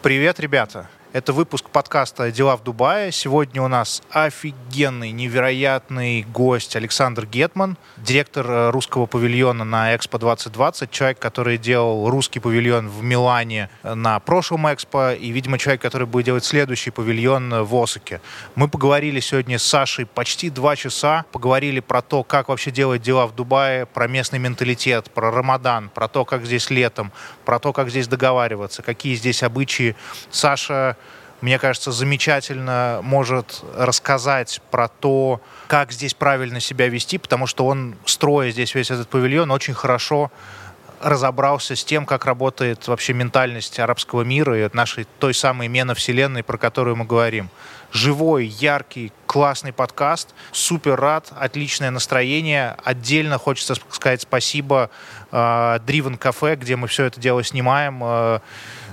Привет, ребята! Это выпуск подкаста «Дела в Дубае». Сегодня у нас офигенный, невероятный гость Александр Гетман, директор э, русского павильона на Экспо 2020, человек, который делал русский павильон в Милане на прошлом Экспо, и, видимо, человек, который будет делать следующий павильон в Осаке. Мы поговорили сегодня с Сашей почти два часа, поговорили про то, как вообще делать дела в Дубае, про местный менталитет, про Рамадан, про то, как здесь летом, про то, как здесь договариваться, какие здесь обычаи. Саша мне кажется, замечательно может рассказать про то, как здесь правильно себя вести, потому что он, строя здесь весь этот павильон, очень хорошо разобрался с тем, как работает вообще ментальность арабского мира и нашей той самой мена вселенной, про которую мы говорим. Живой, яркий, классный подкаст. Супер рад, отличное настроение. Отдельно хочется сказать спасибо э, Driven Cafe, где мы все это дело снимаем. Э,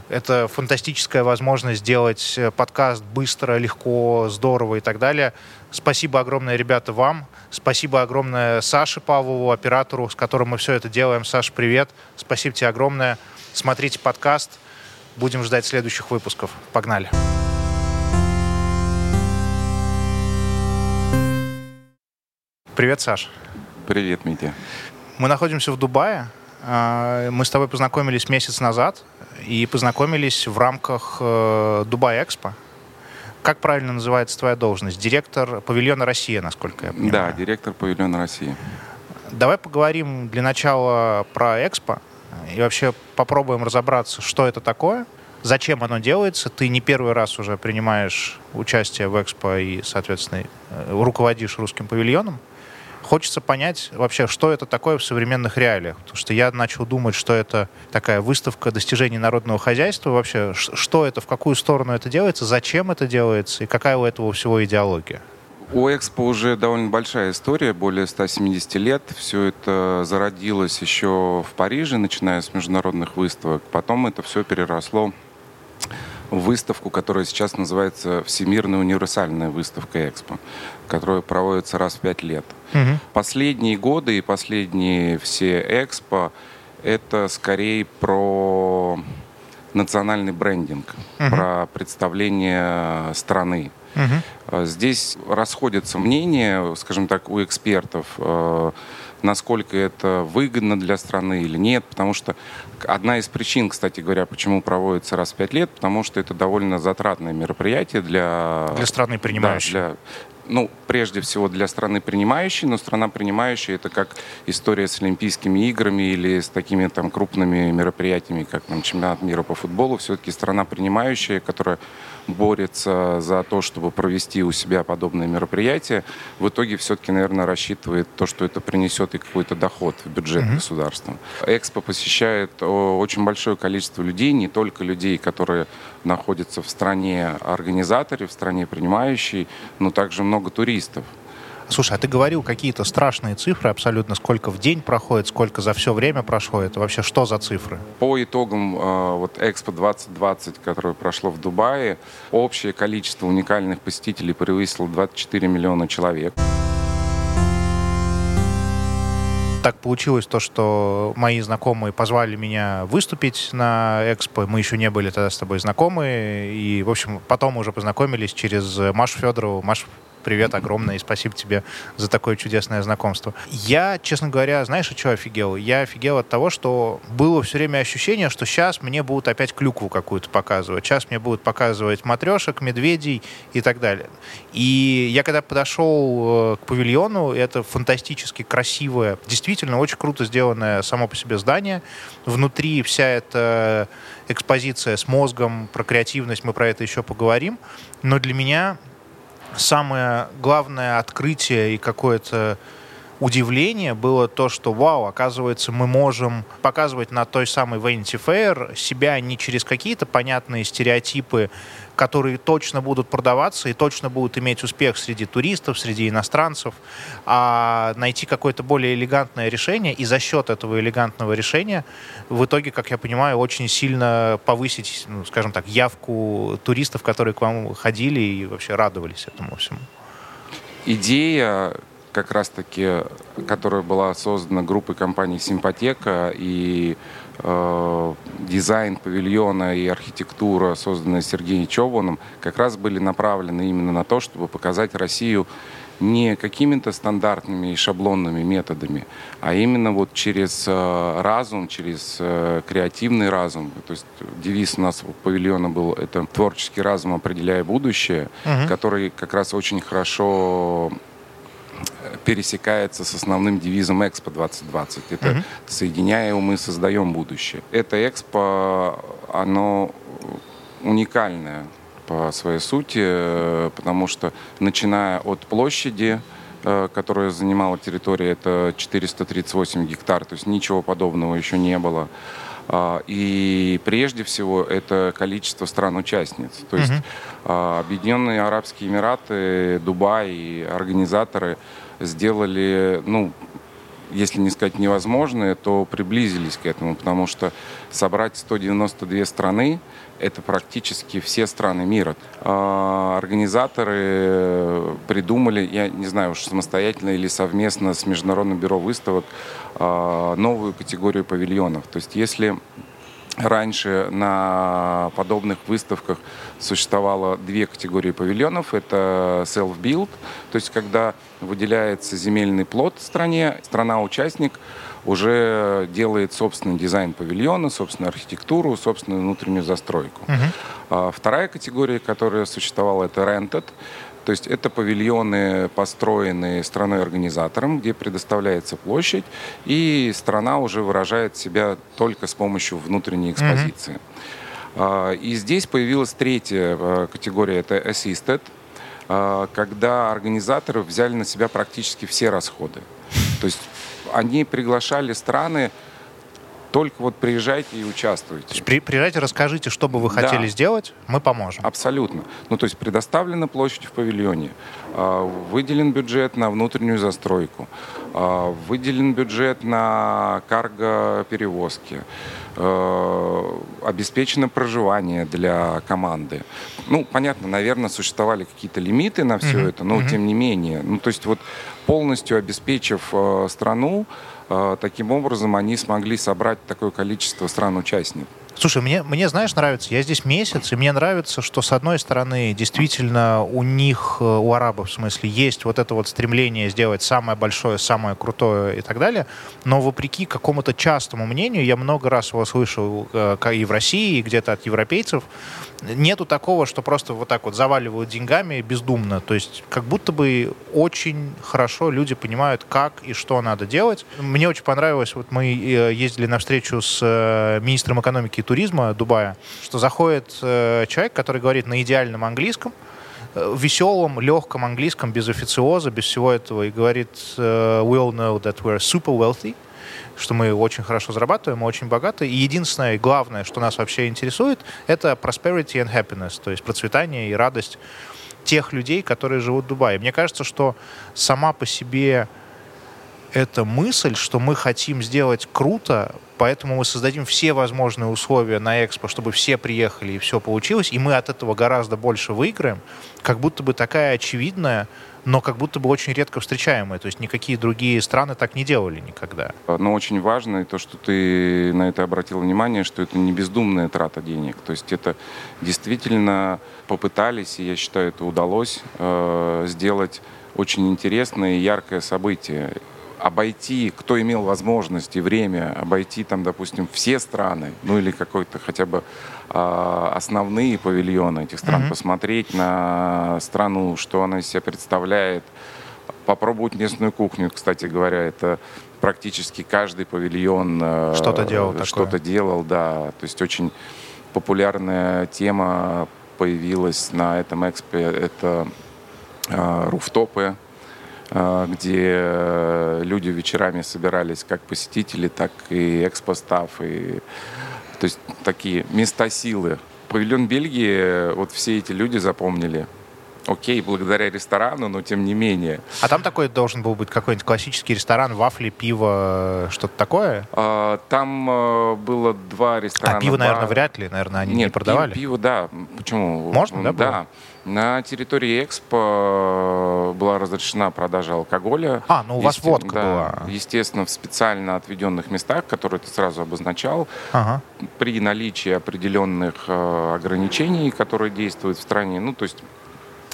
это фантастическая возможность сделать э, подкаст быстро, легко, здорово и так далее. Спасибо огромное, ребята, вам. Спасибо огромное Саше Павлову, оператору, с которым мы все это делаем. Саша, привет. Спасибо тебе огромное. Смотрите подкаст. Будем ждать следующих выпусков. Погнали. Привет, Саш. Привет, Митя. Мы находимся в Дубае. А, мы с тобой познакомились месяц назад и познакомились в рамках э, Дубай Экспо. Как правильно называется твоя должность? Директор павильона Россия, насколько я понимаю. Да, директор павильона России. Давай поговорим для начала про Экспо и вообще попробуем разобраться, что это такое, зачем оно делается. Ты не первый раз уже принимаешь участие в Экспо и, соответственно, э, руководишь русским павильоном хочется понять вообще, что это такое в современных реалиях. Потому что я начал думать, что это такая выставка достижений народного хозяйства. Вообще, что это, в какую сторону это делается, зачем это делается и какая у этого всего идеология? У Экспо уже довольно большая история, более 170 лет. Все это зародилось еще в Париже, начиная с международных выставок. Потом это все переросло выставку, которая сейчас называется Всемирная универсальная выставка Экспо, которая проводится раз в пять лет. Угу. Последние годы и последние все Экспо это скорее про национальный брендинг, угу. про представление страны. Угу. Здесь расходятся мнения, скажем так, у экспертов э, насколько это выгодно для страны или нет, потому что одна из причин, кстати говоря, почему проводится раз в пять лет, потому что это довольно затратное мероприятие для... Для страны принимающей. Да, для, ну, прежде всего для страны принимающей, но страна принимающая это как история с Олимпийскими играми или с такими там крупными мероприятиями, как там чемпионат мира по футболу. Все-таки страна принимающая, которая борется за то, чтобы провести у себя подобные мероприятия, в итоге все-таки, наверное, рассчитывает то, что это принесет и какой-то доход в бюджет mm-hmm. государства. Экспо посещает очень большое количество людей, не только людей, которые находятся в стране организаторе, в стране принимающей, но также много туристов. Слушай, а ты говорил какие-то страшные цифры абсолютно, сколько в день проходит, сколько за все время проходит, вообще что за цифры? По итогам э, вот Экспо 2020, которое прошло в Дубае, общее количество уникальных посетителей превысило 24 миллиона человек. так получилось то, что мои знакомые позвали меня выступить на Экспо. Мы еще не были тогда с тобой знакомы. И, в общем, потом уже познакомились через Машу Федорову. Маша привет огромное и спасибо тебе за такое чудесное знакомство. Я, честно говоря, знаешь, от чего офигел? Я офигел от того, что было все время ощущение, что сейчас мне будут опять клюкву какую-то показывать. Сейчас мне будут показывать матрешек, медведей и так далее. И я когда подошел э, к павильону, это фантастически красивое, действительно очень круто сделанное само по себе здание. Внутри вся эта экспозиция с мозгом, про креативность, мы про это еще поговорим. Но для меня самое главное открытие и какое-то удивление было то, что, вау, оказывается, мы можем показывать на той самой Vanity Fair себя не через какие-то понятные стереотипы которые точно будут продаваться и точно будут иметь успех среди туристов, среди иностранцев, а найти какое-то более элегантное решение и за счет этого элегантного решения в итоге, как я понимаю, очень сильно повысить, ну, скажем так, явку туристов, которые к вам ходили и вообще радовались этому всему. Идея как раз-таки, которая была создана группой компаний «Симпотека» и дизайн павильона и архитектура, созданная Сергеем Чованом, как раз были направлены именно на то, чтобы показать Россию не какими-то стандартными и шаблонными методами, а именно вот через э, разум, через э, креативный разум. То есть девиз у нас у павильона был это творческий разум, определяя будущее, угу. который как раз очень хорошо пересекается с основным девизом Экспо 2020. Это угу. соединяя мы создаем будущее. Это Экспо, оно уникальное по своей сути, э, потому что начиная от площади, э, которая занимала территория, это 438 гектар, то есть ничего подобного еще не было. А, и прежде всего это количество стран-участниц. То есть угу. Объединенные Арабские Эмираты, Дубай и организаторы сделали, ну, если не сказать невозможное, то приблизились к этому, потому что собрать 192 страны – это практически все страны мира. А, организаторы придумали, я не знаю уж самостоятельно или совместно с Международным бюро выставок, а, новую категорию павильонов. То есть если Раньше на подобных выставках существовало две категории павильонов. Это self-build, то есть когда выделяется земельный плод в стране, страна-участник уже делает собственный дизайн павильона, собственную архитектуру, собственную внутреннюю застройку. Uh-huh. Вторая категория, которая существовала, это rented. То есть это павильоны, построенные страной-организатором, где предоставляется площадь, и страна уже выражает себя только с помощью внутренней экспозиции. Mm-hmm. И здесь появилась третья а, категория, это assisted, а, когда организаторы взяли на себя практически все расходы. То есть они приглашали страны только вот приезжайте и участвуйте. При, приезжайте, расскажите, что бы вы хотели да. сделать, мы поможем. Абсолютно. Ну, то есть предоставлена площадь в павильоне, а, выделен бюджет на внутреннюю застройку, а, выделен бюджет на карго-перевозки, обеспечено проживание для команды. Ну, понятно, наверное, существовали какие-то лимиты на все mm-hmm. это, но mm-hmm. тем не менее. Ну, то есть вот полностью обеспечив страну, а, таким образом они смогли собрать такое количество стран-участников. Слушай, мне, мне, знаешь, нравится, я здесь месяц, и мне нравится, что, с одной стороны, действительно у них, э, у арабов, в смысле, есть вот это вот стремление сделать самое большое, самое крутое и так далее, но вопреки какому-то частому мнению, я много раз его слышал э, и в России, и где-то от европейцев, нету такого, что просто вот так вот заваливают деньгами бездумно, то есть как будто бы очень хорошо люди понимают, как и что надо делать. Мне очень понравилось, вот мы э, ездили на встречу с министром экономики туризма Дубая, что заходит э, человек, который говорит на идеальном английском, э, веселом, легком английском, без официоза, без всего этого, и говорит, э, we all know that we're super wealthy, что мы очень хорошо зарабатываем, мы очень богаты. И единственное главное, что нас вообще интересует, это prosperity and happiness, то есть процветание и радость тех людей, которые живут в Дубае. Мне кажется, что сама по себе эта мысль, что мы хотим сделать круто, поэтому мы создадим все возможные условия на экспо, чтобы все приехали и все получилось, и мы от этого гораздо больше выиграем, как будто бы такая очевидная, но как будто бы очень редко встречаемая. То есть никакие другие страны так не делали никогда. Но очень важно то, что ты на это обратил внимание, что это не бездумная трата денег. То есть это действительно попытались, и я считаю, это удалось э, сделать очень интересное и яркое событие обойти, кто имел возможность и время обойти там, допустим, все страны, ну или какой-то хотя бы э, основные павильоны этих стран, mm-hmm. посмотреть на страну, что она из себя представляет, попробовать местную кухню, кстати говоря, это практически каждый павильон э, что-то делал, что-то делал, да, то есть очень популярная тема появилась на этом экспе, это э, руфтопы, где э, люди вечерами собирались как посетители, так и экспостав, и то есть такие места силы. Павильон Бельгии, вот все эти люди запомнили. окей, благодаря ресторану, но тем не менее. А там такой должен был быть какой-нибудь классический ресторан, вафли, пиво, что-то такое? А, там а, было два ресторана. А пиво, наверное, вряд ли, наверное, они Нет, не продавали? Пиво, пиво, да. Почему? Можно, да, Да. было? На территории Экспо была разрешена продажа алкоголя. А, ну у вас Есте- водка да, была. Естественно, в специально отведенных местах, которые ты сразу обозначал, Ага. при наличии определенных э, ограничений, которые действуют в стране. Ну, то есть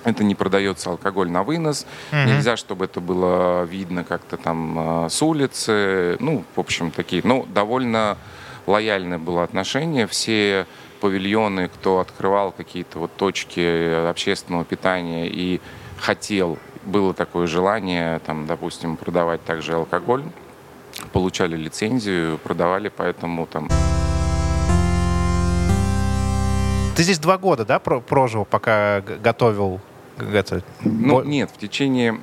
это не продается алкоголь на вынос. Мгм. Нельзя, чтобы это было видно как-то там э, с улицы. Ну, в общем, такие. Ну, довольно лояльное было отношение. Все павильоны, кто открывал какие-то вот точки общественного питания и хотел, было такое желание, там, допустим, продавать также алкоголь, получали лицензию, продавали, поэтому там Ты здесь два года, да, про- прожил, пока готовил это? Ну, бо- нет, в течение...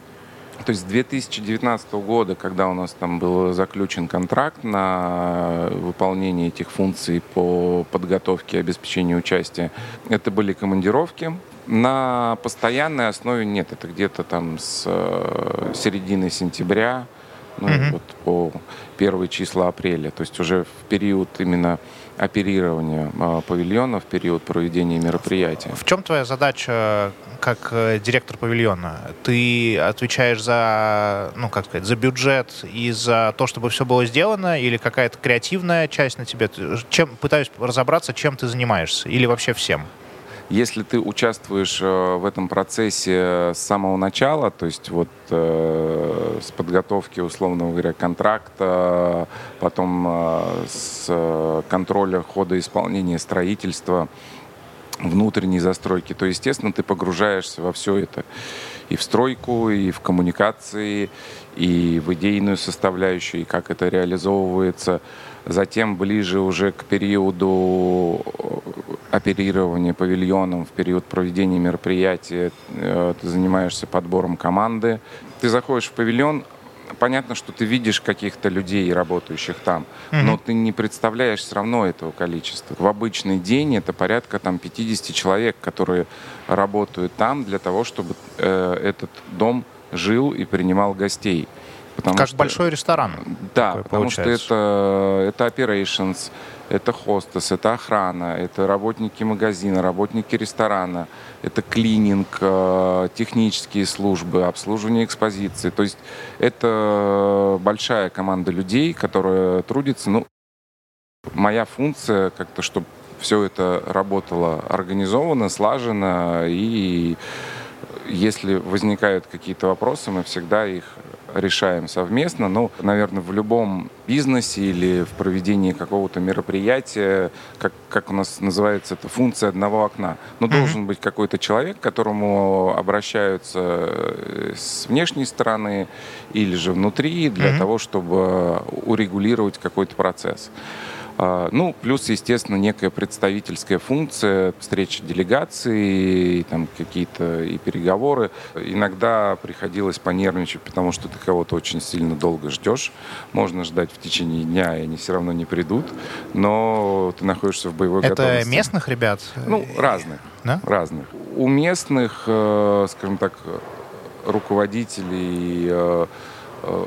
То есть с 2019 года, когда у нас там был заключен контракт на выполнение этих функций по подготовке и обеспечению участия, это были командировки. На постоянной основе нет, это где-то там с э, середины сентября, ну, Мгм. вот по первые числа апреля. То есть уже в период именно оперирования э, павильона, в период проведения мероприятия. В чем твоя задача как э, директор павильона? Ты отвечаешь за, ну, как сказать, за бюджет и за то, чтобы все было сделано, или какая-то креативная часть на тебе? Чем, пытаюсь разобраться, чем ты занимаешься, или вообще всем? Если ты участвуешь э, в этом процессе с самого начала, то есть вот э, с подготовки, условно говоря, контракта, потом э, с э, контроля хода исполнения строительства, внутренней застройки, то, естественно, ты погружаешься во все это. И в стройку, и в коммуникации, и в идейную составляющую, и как это реализовывается. Затем ближе уже к периоду э, оперирования павильоном, в период проведения мероприятия, э, ты занимаешься подбором команды. Ты заходишь в павильон, понятно, что ты видишь каких-то людей, работающих там, но ты не представляешь все равно этого количества. В обычный день это порядка там 50 человек, которые работают там для того, чтобы э, этот дом жил и принимал гостей. Потому как что- большой ресторан. да, потому что получается. это, это operations, это хостес, это охрана, это работники магазина, работники ресторана, это клининг, э, технические службы, обслуживание экспозиции. То есть это большая команда людей, которая трудится. Ну, моя функция как-то, чтобы все это работало организованно, слаженно и если возникают какие-то вопросы, мы всегда их решаем совместно. Ну, наверное, в любом бизнесе или в проведении какого-то мероприятия, как, как у нас называется это, функция одного окна. Но Мгм. должен быть какой-то человек, к которому обращаются э, с внешней стороны или же внутри для Мгм. того, чтобы урегулировать какой-то процесс. А, Ну, плюс, естественно, некая представительская функция, встреча делегаций, там какие-то и переговоры. Иногда приходилось понервничать, потому что ты кого-то очень сильно долго ждешь. Можно ждать в течение дня, и они все равно не придут, но ты находишься в боевой Это готовности. местных ребят? Ну, разных. Да? Разных. У местных, э, скажем так, руководителей э, э,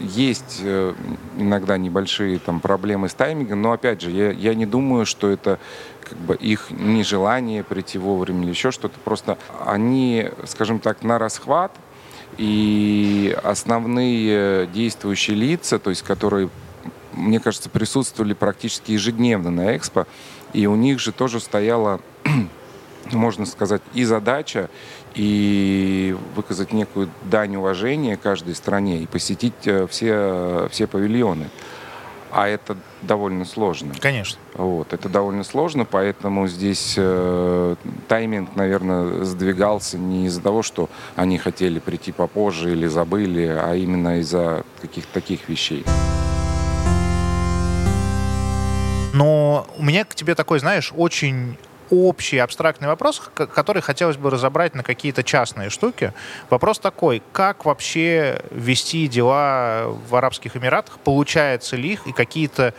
есть э, иногда небольшие там проблемы с таймингом, но опять же, я, я не думаю, что это как бы их нежелание прийти вовремя или еще что-то. Просто они, скажем так, на расхват, и основные действующие лица, то есть которые, мне кажется, присутствовали практически ежедневно на Экспо, и у них же тоже стояла можно сказать, и задача, и выказать некую дань уважения каждой стране, и посетить э, все, все павильоны. А это довольно сложно. Конечно. Вот, это довольно сложно, поэтому здесь э, тайминг, наверное, сдвигался не из-за того, что они хотели прийти попозже или забыли, а именно из-за каких-то таких вещей. Но у меня к тебе такой, знаешь, очень общий абстрактный вопрос, который хотелось бы разобрать на какие-то частные штуки. Вопрос такой, как вообще вести дела в Арабских Эмиратах, получается ли их, и какие-то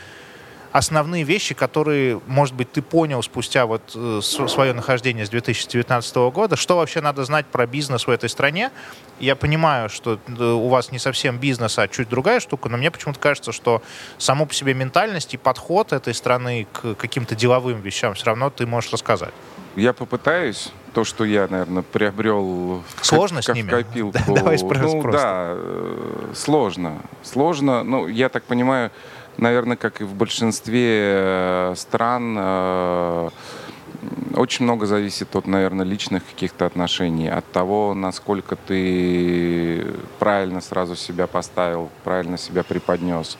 основные вещи, которые, может быть, ты понял спустя вот э, свое нахождение с 2019 года, что вообще надо знать про бизнес в этой стране. Я понимаю, что э, у вас не совсем бизнес, а чуть другая штука, но мне почему-то кажется, что само по себе ментальность и подход этой страны к каким-то деловым вещам все равно ты можешь рассказать. Я попытаюсь то, что я, наверное, приобрел сложно как, с ними? копилку. Да, давай ну, просто. да, э, сложно. Сложно. Ну, я так понимаю, наверное, как и в большинстве э, стран, э, очень много зависит от, наверное, личных каких-то отношений, от того, насколько ты правильно сразу себя поставил, правильно себя преподнес.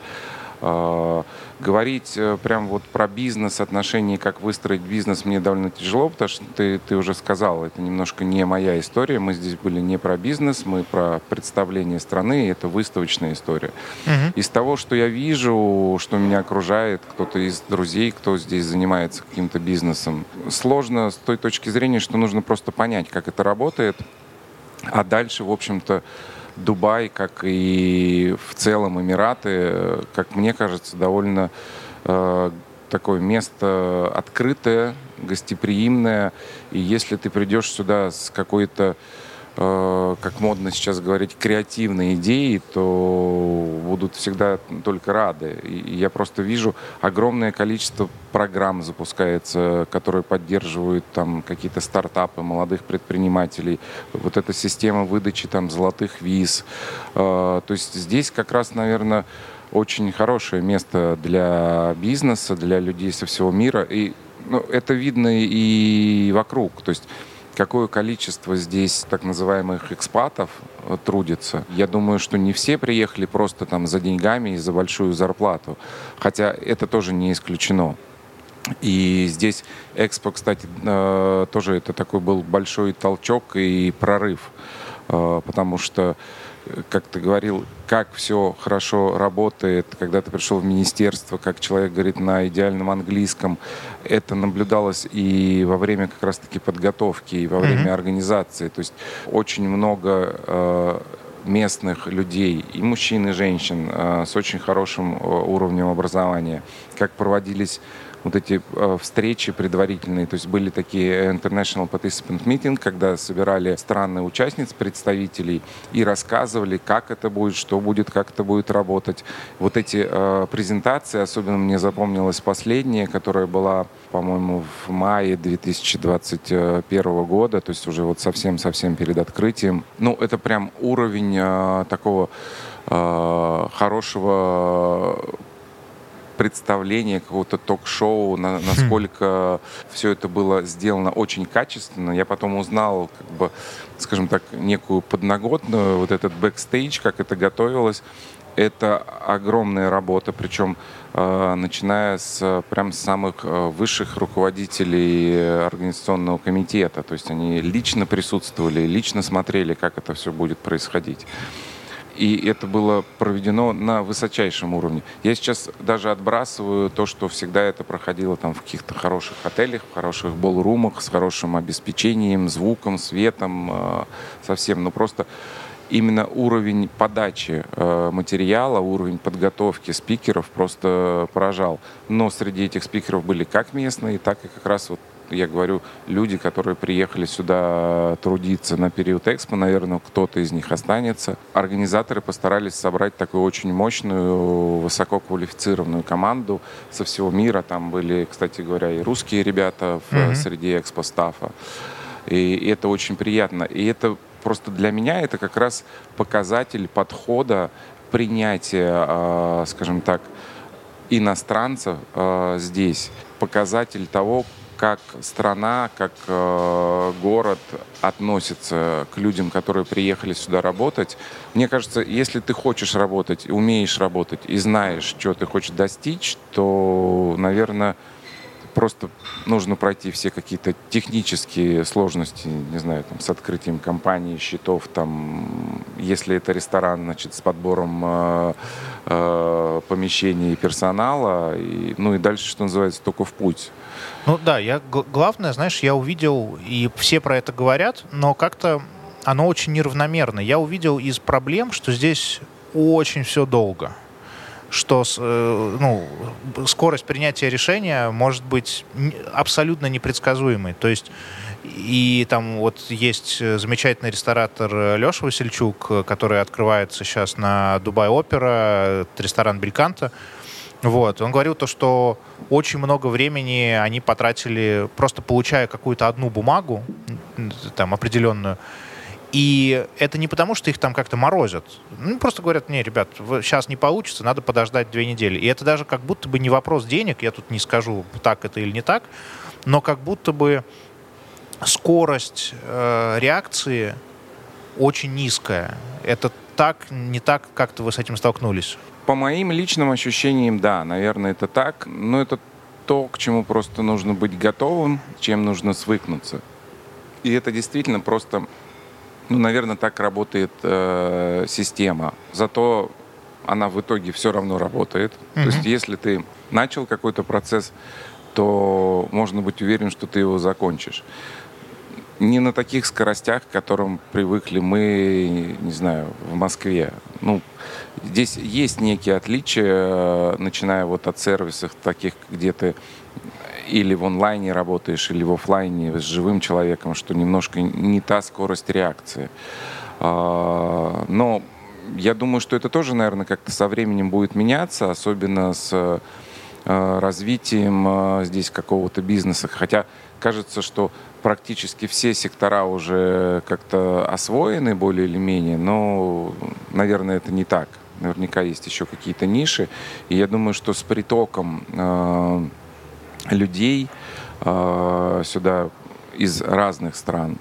Говорить э, прям вот про бизнес, отношения, как выстроить бизнес, мне довольно тяжело, потому что ты, ты уже сказал, это немножко не моя история. Мы здесь были не про бизнес, мы про представление страны, и это выставочная история. Угу. Из того, что я вижу, что меня окружает, кто-то из друзей, кто здесь занимается каким-то бизнесом, сложно с той точки зрения, что нужно просто понять, как это работает, а дальше, в общем-то, Дубай, как и в целом Эмираты, как мне кажется, довольно э, такое место открытое, гостеприимное. И если ты придешь сюда с какой-то Э, как модно сейчас говорить, креативные идеи, то будут всегда только рады. И я просто вижу огромное количество программ запускается, которые поддерживают там какие-то стартапы молодых предпринимателей. Вот эта система выдачи там золотых виз. Э, то есть здесь как раз, наверное, очень хорошее место для бизнеса, для людей со всего мира. И ну, это видно и вокруг. То есть какое количество здесь так называемых экспатов э, трудится. Я думаю, что не все приехали просто там за деньгами и за большую зарплату, хотя это тоже не исключено. И здесь Экспо, кстати, э, тоже это такой был большой толчок и прорыв, э, потому что как ты говорил, как все хорошо работает, когда ты пришел в министерство, как человек говорит на идеальном английском. Это наблюдалось и во время как раз-таки подготовки, и во время mm-hmm. организации. То есть очень много э, местных людей, и мужчин, и женщин э, с очень хорошим э, уровнем образования, как проводились вот эти э, встречи предварительные, то есть были такие International Participant Meeting, когда собирали страны участниц, представителей и рассказывали, как это будет, что будет, как это будет работать. Вот эти э, презентации, особенно мне запомнилась последняя, которая была, по-моему, в мае 2021 года, то есть уже вот совсем-совсем перед открытием. Ну, это прям уровень э, такого хорошего представление какого-то ток-шоу, на, насколько mm. все это было сделано очень качественно. Я потом узнал, как бы, скажем так, некую подноготную, вот этот бэкстейдж, как это готовилось. Это огромная работа, причем э, начиная с прям самых э, высших руководителей организационного комитета. То есть они лично присутствовали, лично смотрели, как это все будет происходить. И это было проведено на высочайшем уровне. Я сейчас даже отбрасываю то, что всегда это проходило там в каких-то хороших отелях, в хороших болрумах, с хорошим обеспечением, звуком, светом, э, совсем. Но просто именно уровень подачи э, материала, уровень подготовки спикеров просто поражал. Но среди этих спикеров были как местные, так и как раз вот я говорю, люди, которые приехали сюда трудиться на период экспо, наверное, кто-то из них останется. Организаторы постарались собрать такую очень мощную, высококвалифицированную команду со всего мира. Там были, кстати говоря, и русские ребята в, mm-hmm. среди экспо-стафа. И это очень приятно. И это просто для меня это как раз показатель подхода, принятия, э, скажем так, иностранцев э, здесь. Показатель того, как страна, как э, город относится к людям, которые приехали сюда работать. Мне кажется, если ты хочешь работать, умеешь работать и знаешь, что ты хочешь достичь, то, наверное, просто нужно пройти все какие-то технические сложности, не знаю, там, с открытием компании, счетов, там, если это ресторан, значит, с подбором э, э, помещений и персонала, и, ну и дальше, что называется, только в путь. Ну да, я главное, знаешь, я увидел, и все про это говорят, но как-то оно очень неравномерно. Я увидел из проблем, что здесь очень все долго. что э, ну, скорость принятия решения может быть абсолютно непредсказуемой. То есть и там вот есть замечательный ресторатор Леша Васильчук, который открывается сейчас на Дубай Опера, ресторан Бельканта. Вот. Он говорил то, что очень много времени они потратили, просто получая какую-то одну бумагу, там, определенную, и это не потому, что их там как-то морозят. Ну, просто говорят, не, ребят, сейчас не получится, надо подождать две недели. И это даже как будто бы не вопрос денег, я тут не скажу, так это или не так, но как будто бы скорость э, реакции очень низкая. Это так, не так, как-то вы с этим столкнулись? По моим личным ощущениям, да, наверное, это так. Но это то, к чему просто нужно быть готовым, чем нужно свыкнуться. И это действительно просто ну, наверное, так работает э, система. Зато она в итоге все равно работает. Mm-hmm. То есть, если ты начал какой-то процесс, то можно быть уверен, что ты его закончишь. Не на таких скоростях, к которым привыкли мы, не знаю, в Москве. Ну, здесь есть некие отличия, э, начиная вот от сервисов таких, где ты или в онлайне работаешь, или в офлайне с живым человеком, что немножко не та скорость реакции. А, но я думаю, что это тоже, наверное, как-то со временем будет меняться, особенно с а, развитием а, здесь какого-то бизнеса. Хотя кажется, что практически все сектора уже как-то освоены более или менее, но, наверное, это не так. Наверняка есть еще какие-то ниши. И я думаю, что с притоком людей э, сюда из разных стран,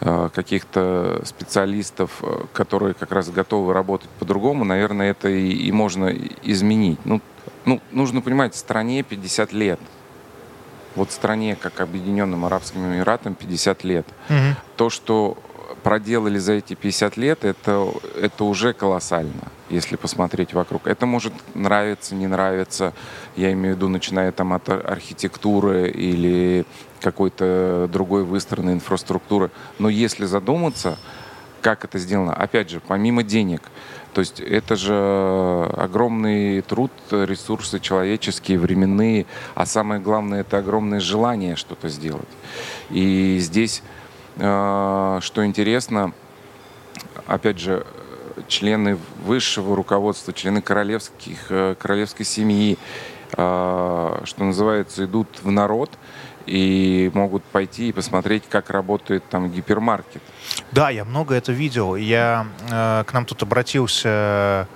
э, каких-то специалистов, э, которые как раз готовы работать по-другому, наверное, это и, и можно изменить. Ну, ну, нужно понимать, стране 50 лет. Вот стране, как Объединенным Арабским Эмиратам, 50 лет. Угу. То, что проделали за эти 50 лет, это, это уже колоссально, если посмотреть вокруг. Это может нравиться, не нравиться, я имею в виду, начиная там от архитектуры или какой-то другой выстроенной инфраструктуры. Но если задуматься, как это сделано, опять же, помимо денег, то есть это же огромный труд, ресурсы человеческие, временные, а самое главное, это огромное желание что-то сделать. И здесь а, что интересно, опять же, члены высшего руководства, члены королевских, э, королевской семьи, а, что называется, идут в народ и могут пойти и посмотреть, как работает там гипермаркет. Да, я много это видел. Я э, к нам тут обратился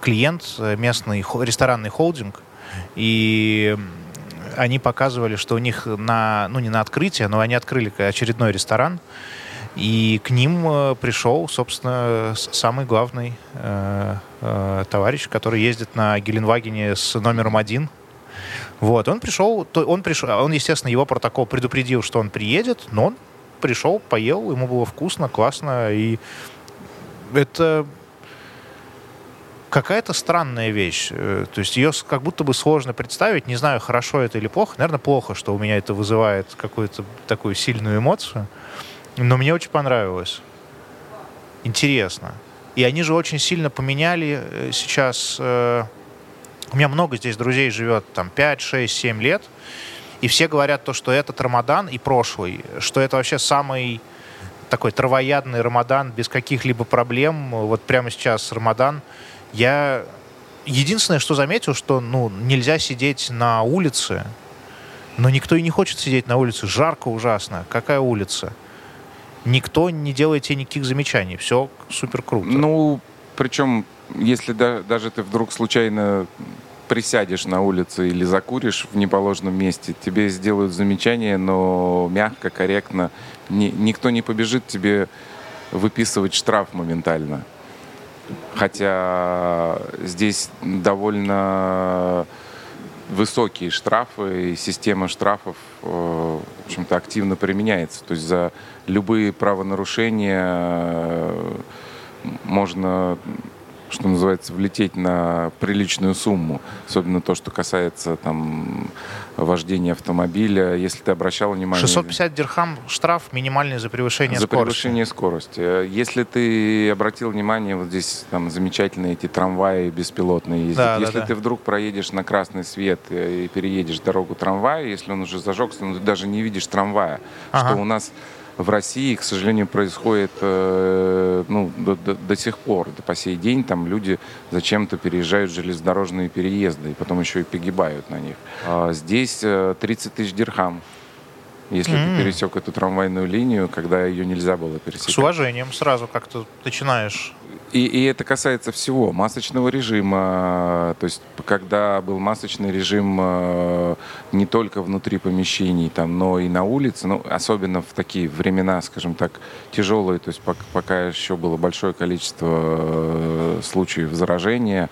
клиент, местный ресторанный холдинг, и они показывали, что у них на, ну не на открытие, но они открыли очередной ресторан, и к ним э, пришел, собственно, самый главный э, э, товарищ, который ездит на Геленвагене с номером один. Вот, он пришел, он пришел, он, естественно, его протокол предупредил, что он приедет, но он пришел, поел, ему было вкусно, классно, и это какая-то странная вещь. Э, то есть ее как будто бы сложно представить. Не знаю, хорошо это или плохо. Наверное, плохо, что у меня это вызывает какую-то такую сильную эмоцию. Но мне очень понравилось. Интересно. И они же очень сильно поменяли э, сейчас... У меня много здесь друзей живет, там, 5, 6, 7 лет. И все говорят то, что этот Рамадан и прошлый, что это вообще самый такой травоядный Рамадан без каких-либо проблем. Вот прямо сейчас Рамадан я единственное, что заметил, что ну, нельзя сидеть на улице, но никто и не хочет сидеть на улице. Жарко ужасно. Какая улица? Никто не делает тебе никаких замечаний. Все супер круто. Ну, причем, если да, даже ты вдруг случайно присядешь на улице или закуришь в неположенном месте, тебе сделают замечание, но мягко, корректно. Ни, никто не побежит тебе выписывать штраф моментально. Хотя здесь довольно высокие штрафы, и система штрафов, э, в общем-то, активно применяется. То есть за любые правонарушения э, можно что называется, влететь на приличную сумму. Особенно то, что касается там вождения автомобиля. Если ты обращал внимание... 650 дирхам штраф минимальный за превышение за скорости. превышение скорости. Если ты обратил внимание, вот здесь там замечательные эти трамваи беспилотные ездят. Да, если да, да. ты вдруг проедешь на красный свет и переедешь дорогу трамвая, если он уже зажегся, ну, ты даже не видишь трамвая. Ага. Что у нас в России, к сожалению, происходит э, ну, до, до- до сих пор, до по сей день, там люди зачем-то переезжают железнодорожные переезды, и потом еще и погибают на них. А здесь э, 30 тысяч дирхам, если М. ты пересек эту трамвайную линию, когда ее нельзя было С пересекать. уважением сразу как-то начинаешь. И, и это касается всего масочного режима. То есть, когда был масочный режим э, не только внутри помещений, там, но и на улице, ну, особенно в такие времена, скажем так, тяжелые, то есть пок- пока еще было большое количество э, случаев заражения,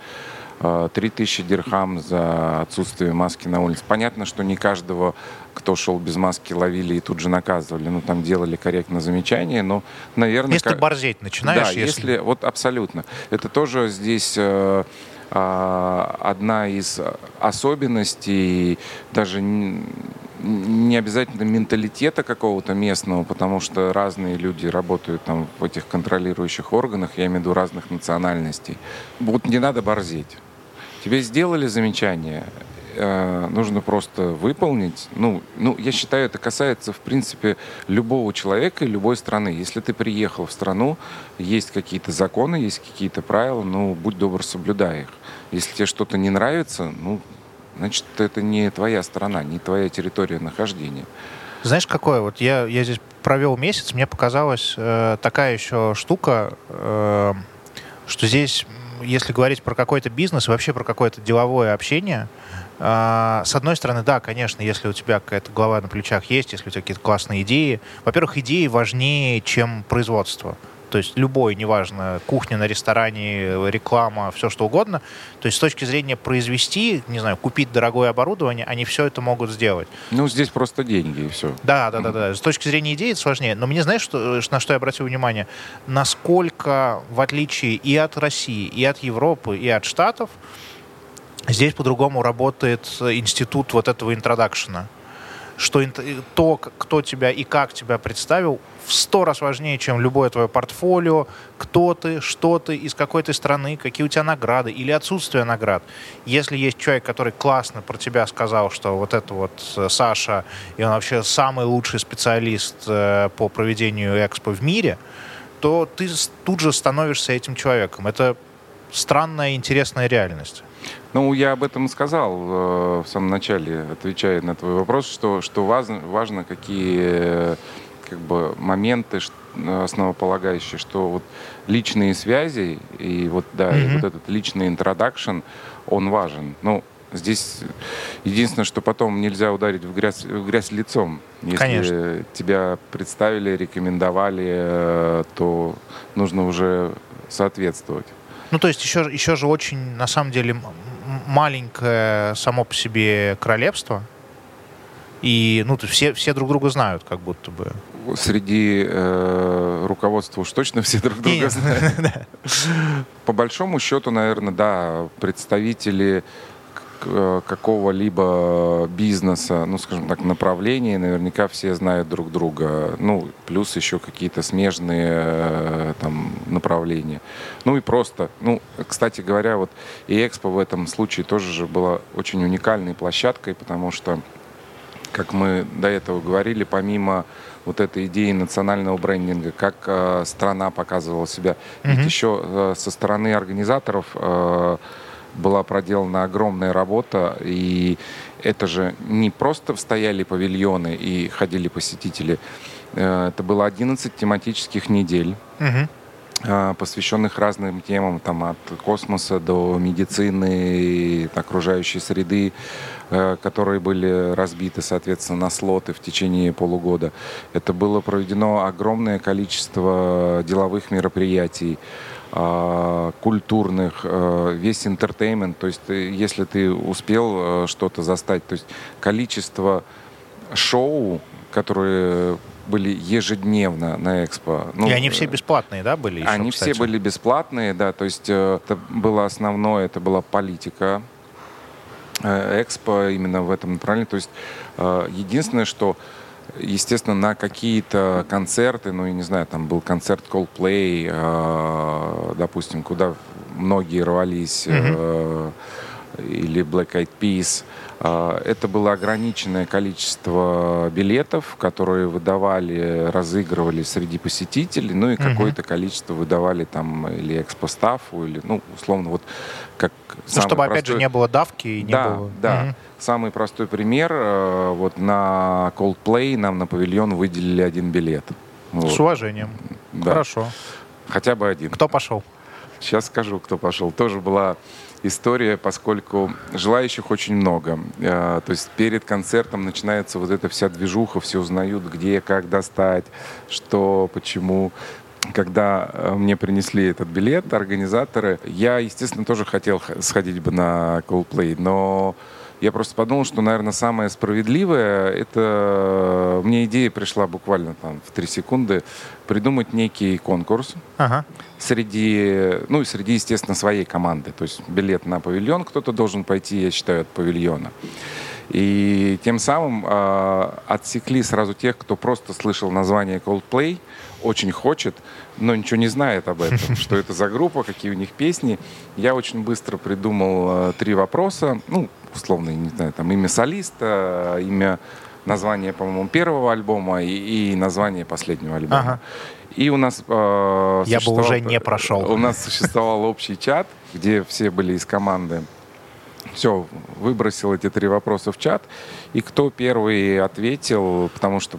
3000 дирхам за отсутствие маски на улице. Понятно, что не каждого, кто шел без маски, ловили и тут же наказывали. Ну, там делали корректно замечания, но, наверное... Если ты ка- борзеть начинаешь, да, если... вот абсолютно. Это тоже здесь э, а, одна из особенностей, даже не обязательно менталитета какого-то местного, потому что разные люди работают там в этих контролирующих органах, я имею в виду разных национальностей. Вот не надо борзеть. Тебе сделали замечание, э, нужно просто выполнить. Ну, ну, я считаю, это касается, в принципе, любого человека и любой страны. Если ты приехал в страну, есть какие-то законы, есть какие-то правила, ну, будь добр, соблюдай их. Если тебе что-то не нравится, ну, значит, это не твоя страна, не твоя территория нахождения. Знаешь, какое? Вот я, я здесь провел месяц, мне показалась э, такая еще штука, э, что здесь, если говорить про какой-то бизнес, вообще про какое-то деловое общение, э, с одной стороны, да, конечно, если у тебя какая-то голова на плечах есть, если у тебя какие-то классные идеи, во-первых, идеи важнее, чем производство. То есть любой, неважно, кухня на ресторане, реклама, все что угодно. То есть с точки зрения произвести, не знаю, купить дорогое оборудование, они все это могут сделать. Ну, здесь просто деньги и все. Да, да, да, да. С точки зрения идеи это сложнее. Но мне знаешь, что, на что я обратил внимание? Насколько, в отличие и от России, и от Европы, и от Штатов, здесь по-другому работает институт вот этого интродакшена. Что то, кто тебя и как тебя представил, в сто раз важнее, чем любое твое портфолио, кто ты, что ты, из какой ты страны, какие у тебя награды или отсутствие наград. Если есть человек, который классно про тебя сказал, что вот это вот э, Саша, и он вообще самый лучший специалист э, по проведению экспо в мире, то ты тут же становишься этим человеком. Это странная, интересная реальность. Ну, я об этом и сказал э, в самом начале, отвечая на твой вопрос, что, что важно, важно какие как бы, моменты основополагающие, что вот личные связи и вот, да, и Мгм. вот этот личный интродакшн, он важен. Ну, здесь единственное, что потом нельзя ударить в грязь, в грязь лицом. Если Конечно. тебя представили, рекомендовали, э, то нужно уже соответствовать. Ну, то есть еще, еще же очень, на самом деле, маленькое само по себе королевство. И, ну, все, все друг друга знают, как будто бы. Среди э, руководства уж точно все друг друга Нет, знают. По большому счету, наверное, да, представители какого-либо бизнеса, ну, скажем так, направления, наверняка все знают друг друга. Ну, плюс еще какие-то смежные э, там направления. Ну и просто, ну, кстати говоря, вот и Экспо в этом случае тоже же была очень уникальной площадкой, потому что как мы до этого говорили, помимо вот этой идеи национального брендинга, как э, страна показывала себя, Мгм. ведь еще э, со стороны организаторов э, была проделана огромная работа, и это же не просто стояли павильоны и ходили посетители, Э, это было 11 тематических недель, а, посвященных разным темам, там, от космоса до медицины, окружающей среды, э, которые были разбиты, соответственно, на слоты в течение полугода. Это было проведено огромное количество деловых мероприятий, культурных, э, весь интертеймент, то есть э, если ты успел э, что-то застать, то есть количество шоу, которые были ежедневно на экспо. Ну, и они все бесплатные, да, были? Еще, они кстати? все были бесплатные, да, то есть это было основное, это была политика экспо именно в этом направлении. То есть единственное, что естественно, на какие-то концерты, ну, я не знаю, там был концерт Coldplay, э, допустим, куда многие рвались, mm-hmm. э, или Black Eyed Peas, а, это было ограниченное количество билетов, которые выдавали, разыгрывали среди посетителей, ну и угу. какое-то количество выдавали там или экспостафу, или, ну, условно, вот как... Ну, чтобы, простой... опять же, не было давки и не да, было... Да, угу. Самый простой пример, э, вот на Coldplay нам на павильон выделили один билет. Вот. С уважением. Да. Хорошо. Хотя бы один. Кто пошел? Сейчас скажу, кто пошел. Тоже была история, поскольку желающих очень много. Э, то есть перед концертом начинается вот эта вся движуха, все узнают, где, как достать, что, почему когда э, мне принесли этот билет, организаторы, я, естественно, тоже хотел сходить бы на Coldplay, но я просто подумал, что, наверное, самое справедливое, это мне идея пришла буквально там в три секунды, придумать некий конкурс ага. среди, ну, среди, естественно, своей команды. То есть билет на павильон кто-то должен пойти, я считаю, от павильона. И тем самым э, отсекли сразу тех, кто просто слышал название Coldplay, очень хочет, но ничего не знает об этом, что это за группа, какие у них песни. Я очень быстро придумал э, три вопроса, ну, условно, не знаю, там имя солиста, имя, название, по-моему, первого альбома и, и название последнего альбома. Ага. И у нас... Э, Я бы уже не прошел. У нас существовал общий чат, где все были из команды. Все, выбросил эти три вопроса в чат. И кто первый ответил, потому что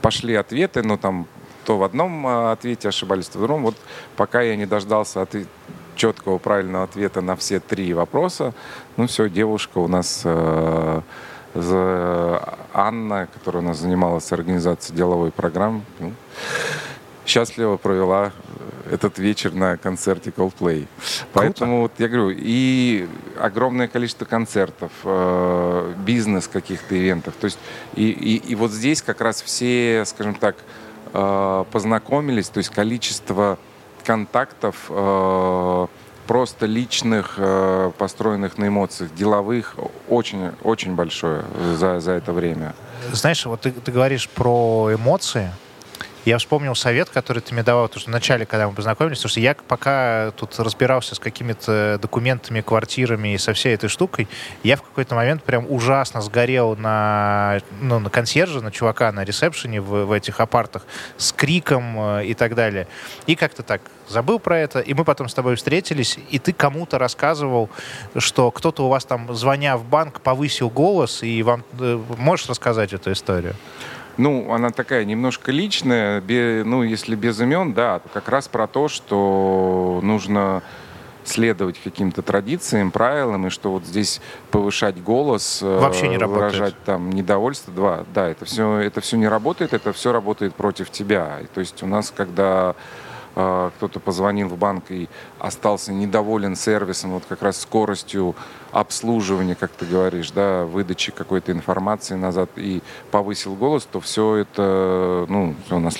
пошли ответы, но там то в одном э, ответе ошибались, то в другом. Вот пока я не дождался от четкого правильного ответа на все три вопроса, ну все, девушка у нас э, Анна, которая у нас занималась организацией деловой программы, ну, счастливо провела этот вечер на концерте Coldplay. Круто. Поэтому вот я говорю, и огромное количество концертов, э, бизнес каких-то ивентов. То есть и, и, и вот здесь как раз все, скажем так, познакомились, то есть количество контактов э, просто личных, э, построенных на эмоциях, деловых, очень, очень большое за, за это время. Знаешь, вот ты, ты говоришь про эмоции, я вспомнил совет, который ты мне давал, потому что вначале, когда мы познакомились, потому что я пока тут разбирался с какими-то документами, квартирами и со всей этой штукой, я в какой-то момент прям ужасно сгорел на, ну, на консьержа, на чувака на ресепшене в, в этих апартах с криком э, и так далее. И как-то так забыл про это, и мы потом с тобой встретились, и ты кому-то рассказывал, что кто-то у вас там, звоня в банк, повысил голос, и вам... Э, можешь рассказать эту историю? Ну, она такая немножко личная, без, ну, если без имен, да, как раз про то, что нужно следовать каким-то традициям, правилам, и что вот здесь повышать голос, э, Вообще не выражать работает. там недовольство, два, да, это все, это все не работает, это все работает против тебя. И, то есть у нас, когда э, кто-то позвонил в банк и остался недоволен сервисом, вот как раз скоростью обслуживания, как ты говоришь, да, выдачи какой-то информации назад и повысил голос, то все это, ну, все, на,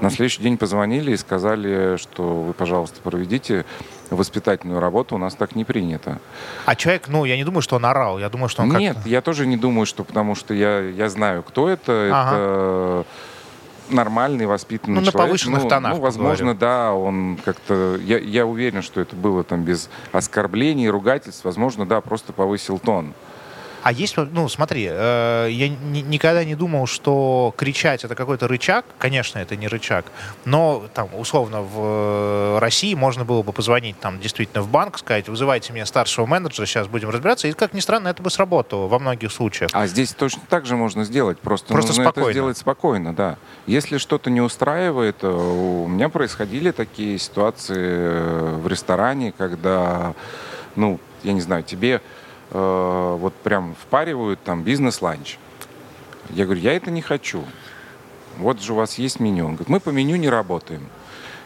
на следующий день позвонили и сказали, что вы, пожалуйста, проведите воспитательную работу, у нас так не принято. А человек, ну, я не думаю, что он орал, я думаю, что он Нет, я тоже не думаю, что, потому что я, я знаю, кто это, ага. это нормальный, воспитанный ну, человек. на повышенных ну, тонах. Ну, возможно, говорю. да, он как-то... Я, я уверен, что это было там без оскорблений, ругательств. Возможно, да, просто повысил тон. А есть, ну, смотри, э, я ни, никогда не думал, что кричать это какой-то рычаг. Конечно, это не рычаг. Но, там, условно, в э, России можно было бы позвонить там действительно в банк, сказать, вызывайте мне старшего менеджера, сейчас будем разбираться. И, как ни странно, это бы сработало во многих случаях. А здесь точно так же можно сделать. Просто, просто нужно спокойно. это сделать спокойно, да. Если что-то не устраивает, э, у меня происходили такие ситуации э, в ресторане, когда, ну, я не знаю, тебе э, вот прям впаривают там бизнес-ланч. Я говорю, я это не хочу. Вот же у вас есть меню. Он говорит, мы по меню не работаем.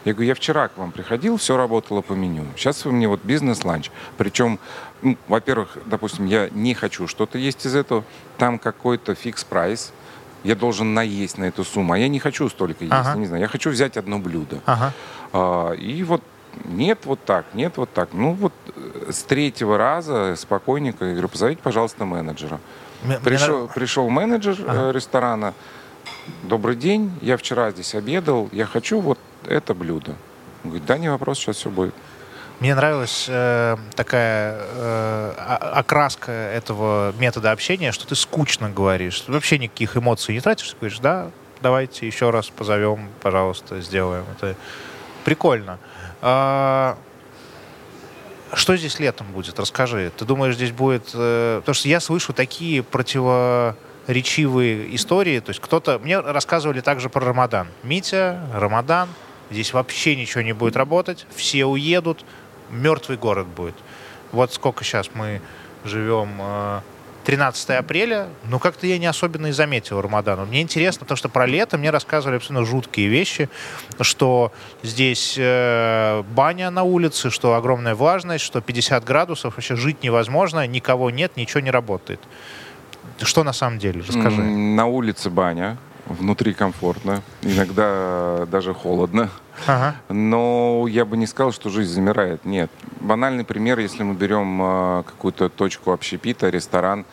Я говорю, я вчера к вам приходил, все работало по меню. Сейчас вы мне вот бизнес-ланч. Причем, ну, во-первых, допустим, я не хочу что-то есть из этого. Там какой-то фикс-прайс. я должен наесть на эту сумму, а я не хочу столько есть, Ага. не знаю, я хочу взять одно блюдо. Ага. А, и вот нет вот так, нет вот так. Ну вот э, с третьего раза спокойненько я говорю, позовите, пожалуйста, менеджера. Мне- мне Пришел, нрав- пришел менеджер э, Ага. ресторана. Добрый день, я вчера здесь обедал, я хочу вот это блюдо. Он говорит, да, не вопрос, сейчас все будет. Мне нравилась э, такая э, окраска этого метода общения, что ты скучно говоришь, ты вообще никаких эмоций не тратишь, ты говоришь, да, давайте еще раз позовем, пожалуйста, сделаем. Это прикольно. Что здесь летом будет? Расскажи. Ты думаешь, здесь будет... э, потому что я слышу такие противоречивые истории. То есть кто-то... Мне рассказывали также про Рамадан. Митя, Рамадан. Здесь вообще ничего не будет работать. Все уедут. Мертвый город будет. Вот сколько сейчас мы живем... э, 13 апреля, ну как-то я не особенно и заметил Рамадану. Мне интересно, потому что про лето мне рассказывали абсолютно жуткие вещи, что здесь э, баня на улице, что огромная влажность, что 50 градусов, вообще жить невозможно, никого нет, ничего не работает. Что на самом деле? Расскажи. На улице баня, внутри комфортно, иногда даже холодно. Ага. Но я бы не сказал, что жизнь замирает. Нет. Банальный пример, если мы берем э, какую-то точку общепита, ресторан,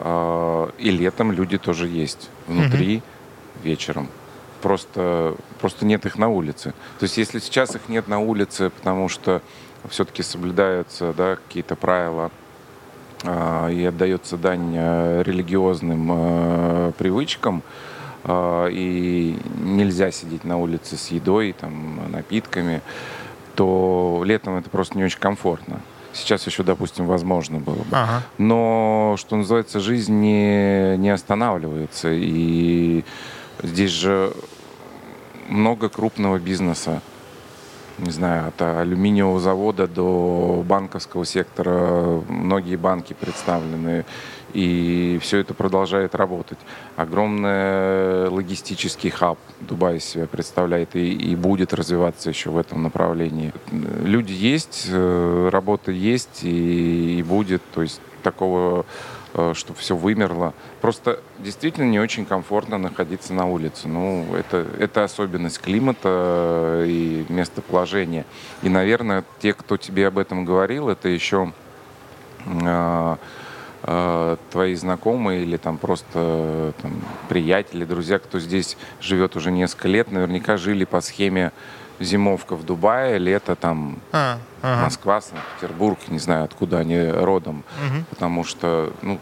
и летом люди тоже есть. Внутри, вечером. Просто, просто нет их на улице. То есть если сейчас их нет на улице, потому что все-таки соблюдаются да, какие-то правила, а, и отдается дань э, религиозным э, привычкам, а, и нельзя сидеть на улице с едой, там, напитками, то летом это просто не очень комфортно. Сейчас еще, допустим, возможно было бы. Ага. Но, что называется, жизнь не, не останавливается. И здесь же много крупного бизнеса. Не знаю, от алюминиевого завода до банковского сектора многие банки представлены. И все это продолжает работать. Огромный логистический хаб Дубай себя представляет и, и будет развиваться еще в этом направлении. Люди есть, э, работа есть и, и будет. То есть такого чтобы все вымерло. Просто действительно не очень комфортно находиться на улице. Ну, это, это особенность климата и местоположения. И, наверное, те, кто тебе об этом говорил, это еще э, э, твои знакомые или там просто там, приятели, друзья, кто здесь живет уже несколько лет, наверняка жили по схеме зимовка в Дубае, лето там А, ага. Москва, Санкт-Петербург, не знаю, откуда они родом, Мгм. потому что ну,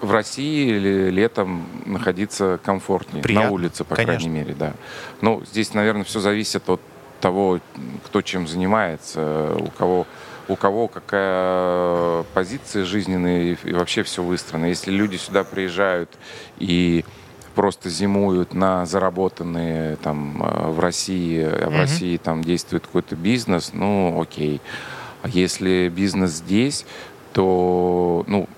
в России ле- летом находиться комфортнее, Приятно, на улице, по конечно. крайней мере, да. Ну, здесь, наверное, все зависит от того, кто чем занимается, у кого у кого какая позиция жизненная и, вообще все выстроено. Если люди сюда приезжают и просто зимуют на заработанные там э, в России, а в Мгм. России там действует какой-то бизнес, ну окей. А если бизнес здесь, то, ну,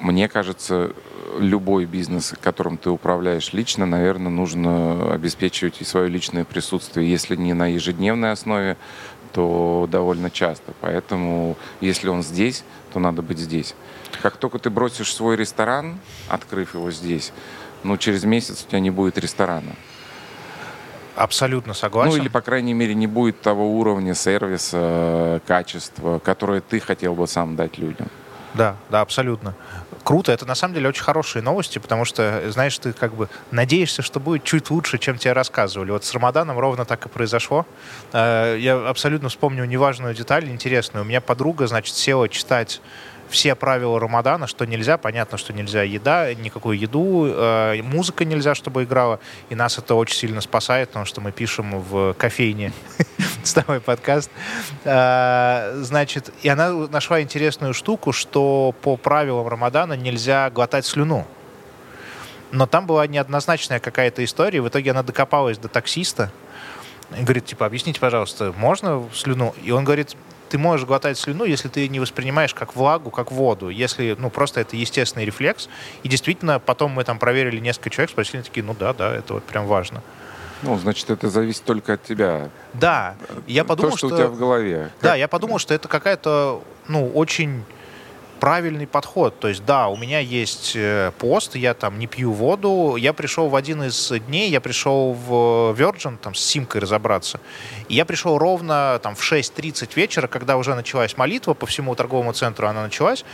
мне кажется, любой бизнес, которым ты управляешь лично, наверное, нужно обеспечивать и свое личное присутствие, если не на ежедневной основе, то довольно часто. Поэтому, если он здесь, то надо быть здесь. Как только ты бросишь свой ресторан, открыв его здесь, ну, через месяц у тебя не будет ресторана. Абсолютно согласен. Ну, или, по крайней мере, не будет того уровня сервиса, качества, которое ты хотел бы сам дать людям. Да, да, абсолютно. Круто. Это на самом деле очень хорошие новости, потому что, знаешь, ты как бы надеешься, что будет чуть лучше, чем тебе рассказывали. Вот с Рамаданом ровно так и произошло. Э, Я абсолютно вспомню неважную деталь, интересную. У меня подруга, значит, села читать все правила Рамадана, что нельзя, понятно, что нельзя еда, никакую еду, э, музыка нельзя, чтобы играла, и нас это очень сильно спасает, потому что мы пишем в кофейне с тобой подкаст. Э, Значит, и она нашла интересную штуку, что по правилам Рамадана нельзя глотать слюну. Но там была неоднозначная какая-то история. В итоге она докопалась до таксиста. И говорит, типа, объясните, пожалуйста, можно слюну? И он говорит, ты можешь глотать слюну, если ты не воспринимаешь как влагу, как воду. Если, ну, просто это естественный рефлекс. И действительно, потом мы там проверили несколько человек, спросили, такие, ну да, да, это вот прям важно. Ну, значит, это зависит только от тебя. Да, я подумал, То, что, что... у тебя в голове. Да, Как- я подумал, что это какая-то, ну, очень правильный подход. То есть, да, у меня есть э, пост, я там не пью воду. Я пришел в один из дней, я пришел в Virgin, там, с симкой разобраться. И я пришел ровно там в 6.30 вечера, когда уже началась молитва по всему торговому центру, она началась.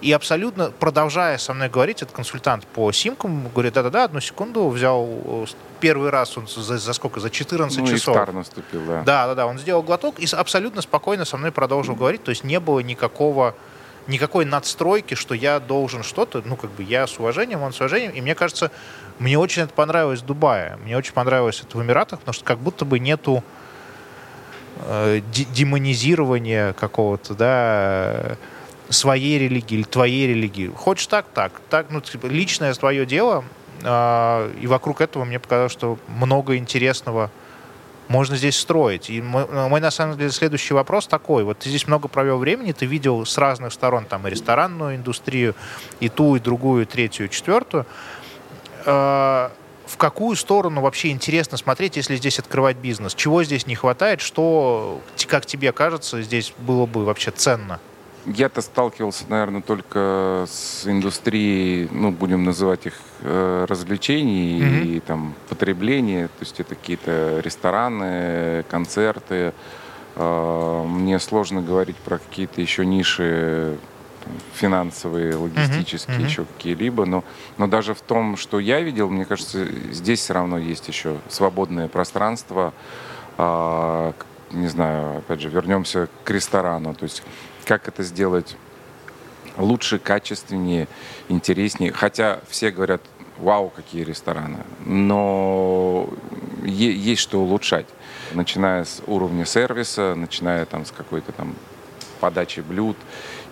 И абсолютно, продолжая со мной говорить, этот консультант по симкам говорит, да-да-да, одну секунду, взял э, первый раз он за, за сколько, за 14 ну, часов. Ну, наступил, да. Да-да-да, он сделал глоток и абсолютно спокойно со мной продолжил mm-hmm. говорить, то есть не было никакого никакой надстройки, что я должен что-то, ну, как бы я с уважением, он с уважением. И мне кажется, мне очень это понравилось в Дубае. Мне очень понравилось это в Эмиратах, потому что как будто бы нету э, демонизирования какого-то, да, своей религии или твоей религии. Хочешь так, так. так ну, типа, личное твое дело, э, и вокруг этого мне показалось, что много интересного можно здесь строить. И мой, мой, на самом деле, следующий вопрос такой. Вот ты здесь много провел времени, ты видел с разных сторон там и ресторанную индустрию, и ту, и другую, и третью, и четвертую. Э, в какую сторону вообще интересно смотреть, если здесь открывать бизнес? Чего здесь не хватает? Что, как тебе кажется, здесь было бы вообще ценно? Я-то сталкивался, наверное, только с индустрией, ну, будем называть их э, развлечений mm-hmm. и там потребления. То есть это какие-то рестораны, концерты. Э, мне сложно говорить про какие-то еще ниши там, финансовые, логистические, mm-hmm. еще какие-либо. Но, но даже в том, что я видел, мне кажется, здесь все равно есть еще свободное пространство. Э, не знаю, опять же, вернемся к ресторану. То есть как это сделать лучше, качественнее, интереснее. Хотя все говорят, вау, какие рестораны. Но есть что улучшать. Начиная с уровня сервиса, начиная там с какой-то там подачи блюд.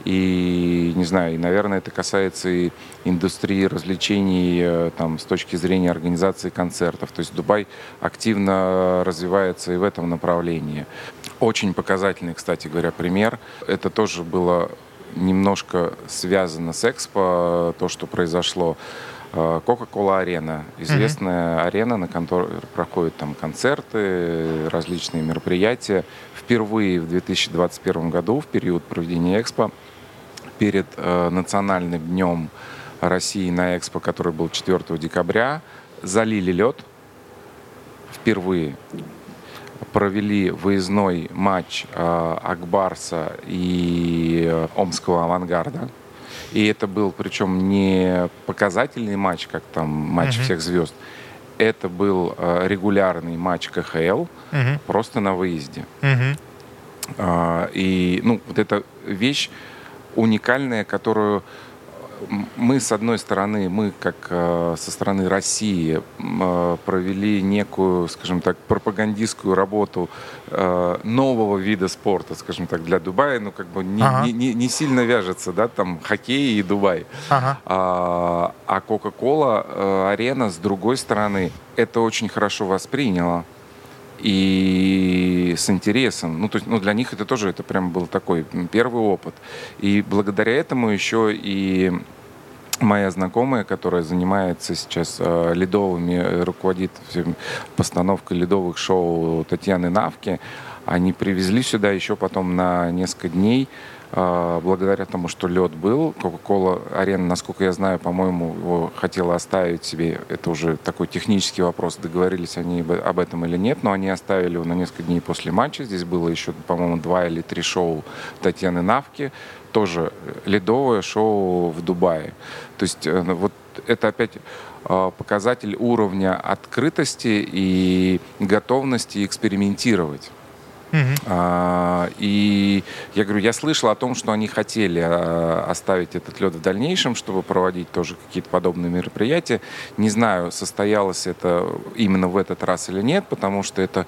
И, не знаю, и, наверное, это касается и индустрии развлечений э, там, с точки зрения организации концертов. То есть Дубай активно развивается и в этом направлении. Очень показательный, кстати говоря, пример. Это тоже было немножко связано с Экспо, то, что произошло. Coca-Cola арена. Известная mm-hmm. арена, на которой проходят там концерты, различные мероприятия. Впервые в 2021 году, в период проведения Экспо, перед э, национальным днем России на Экспо, который был 4 декабря, залили лед впервые. Провели выездной матч э, Акбарса и э, Омского авангарда. И это был, причем, не показательный матч, как там матч uh-huh. всех звезд. Это был э, регулярный матч КХЛ, uh-huh. просто на выезде. Э, и, ну, вот эта вещь уникальная, которую мы, с одной стороны, мы как э, со стороны России э, провели некую, скажем так, пропагандистскую работу э, нового вида спорта, скажем так, для Дубая, ну, как бы не, ага. не, не, не сильно вяжется, да, там, хоккей и Дубай. Ага. А, а Coca-Cola арена, с другой стороны, это очень хорошо восприняла и с интересом. Ну, то есть, ну, для них это тоже это прям был такой первый опыт. И благодаря этому еще и моя знакомая, которая занимается сейчас э, ледовыми, руководит постановкой ледовых шоу Татьяны Навки, они привезли сюда еще потом на несколько дней благодаря тому, что лед был. Coca-Cola арена, насколько я знаю, по-моему, его хотела оставить себе. Это уже такой технический вопрос, договорились они об этом или нет, но они оставили его на несколько дней после матча. Здесь было еще, по-моему, два или три шоу Татьяны Навки, тоже ледовое шоу в Дубае. То есть э, вот это опять а, показатель уровня открытости и готовности экспериментировать. Uh-huh. А, и я говорю, я слышал о том, что они хотели а, оставить этот лед в дальнейшем, чтобы проводить тоже какие-то подобные мероприятия. Не знаю, состоялось это именно в этот раз или нет, потому что это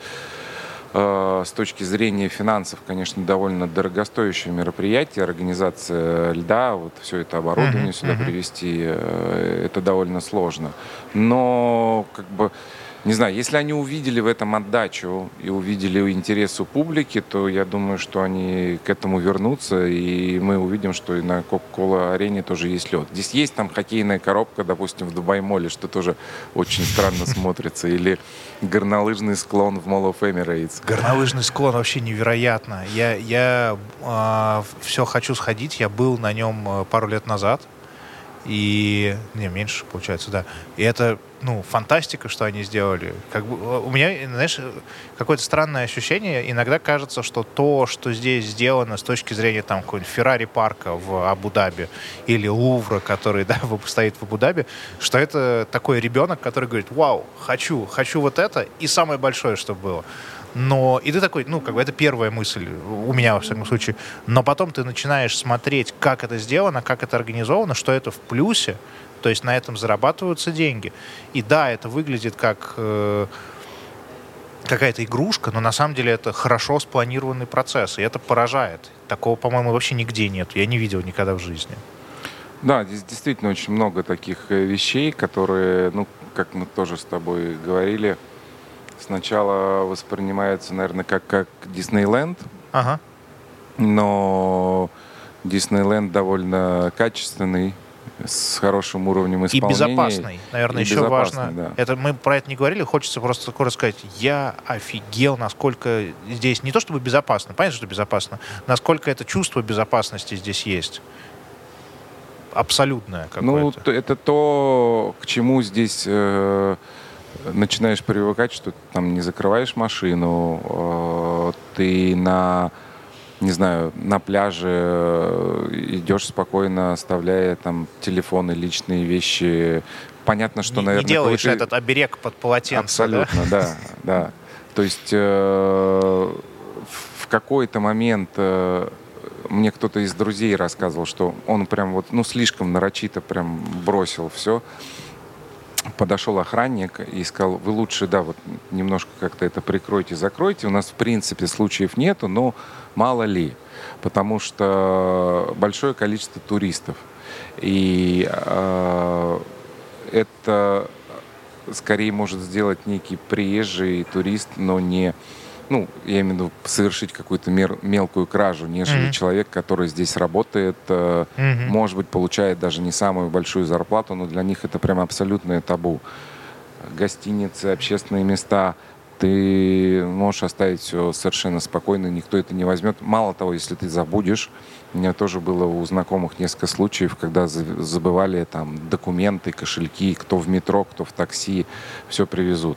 а, с точки зрения финансов, конечно, довольно дорогостоящее мероприятие, организация льда, вот все это оборудование uh-huh, сюда uh-huh. привезти, э, это довольно сложно. Но как бы не знаю, если они увидели в этом отдачу и увидели интерес у публики, то я думаю, что они к этому вернутся, и мы увидим, что и на Кока-Кола арене тоже есть лед. Здесь есть там хоккейная коробка, допустим, в Дубай-моле, что тоже очень странно смотрится, или горнолыжный склон в Mall of Emirates. Горнолыжный склон вообще невероятно. Я, я э, а, все хочу сходить, я был на нем э, пару лет назад, и... Не, меньше, получается, да. И это, ну, фантастика, что они сделали. Как бы, у меня, знаешь, какое-то странное ощущение. Иногда кажется, что то, что здесь сделано с точки зрения там какого-нибудь Феррари парка в Абу-Даби или Лувра, который, да, стоит в Абу-Даби, что это такой ребенок, который говорит, вау, хочу, хочу вот это, и самое большое, что было. Но, и ты такой, ну, как бы это первая мысль у меня, во всяком случае. Но потом ты начинаешь смотреть, как это сделано, как это организовано, что это в плюсе, то есть на этом зарабатываются деньги. И да, это выглядит как э, какая-то игрушка, но на самом деле это хорошо спланированный процесс, и это поражает. Такого, по-моему, вообще нигде нет. Я не видел никогда в жизни. Да, здесь действительно очень много таких э, вещей, которые, ну, как мы тоже с тобой говорили, сначала воспринимается, наверное, как, как Диснейленд. Ага. Но Диснейленд довольно качественный, с хорошим уровнем исполнения. И безопасный, наверное, и еще важно. Да. Это мы про это не говорили, хочется просто такое сказать. Я офигел, насколько здесь не то чтобы безопасно, понятно, что безопасно, насколько это чувство безопасности здесь есть. Абсолютное ну, какое-то. Ну, это то, к чему здесь э, начинаешь привыкать, что ты там не закрываешь машину, э, ты на не знаю, на пляже э, идешь спокойно, оставляя там телефоны, личные вещи. Понятно, что, не, наверное... Не делаешь этот оберег под полотенце, Абсолютно, да, да. да. То есть э, в какой-то момент э, мне кто-то из друзей рассказывал, что он прям вот, ну, слишком нарочито прям бросил все подошел охранник и сказал, вы лучше, да, вот немножко как-то это прикройте, закройте. У нас, в принципе, случаев нету, но мало ли, потому что большое количество туристов. И э, это скорее может сделать некий приезжий турист, но не ну, я имею в виду совершить какую-то мер, мелкую кражу, нежели mm-hmm. человек, который здесь работает, э, mm-hmm. может быть, получает даже не самую большую зарплату, но для них это прям абсолютное табу. Гостиницы, общественные места, ты можешь оставить все совершенно спокойно, никто это не возьмет. Мало того, если ты забудешь, у меня тоже было у знакомых несколько случаев, когда забывали там документы, кошельки, кто в метро, кто в такси, все привезут.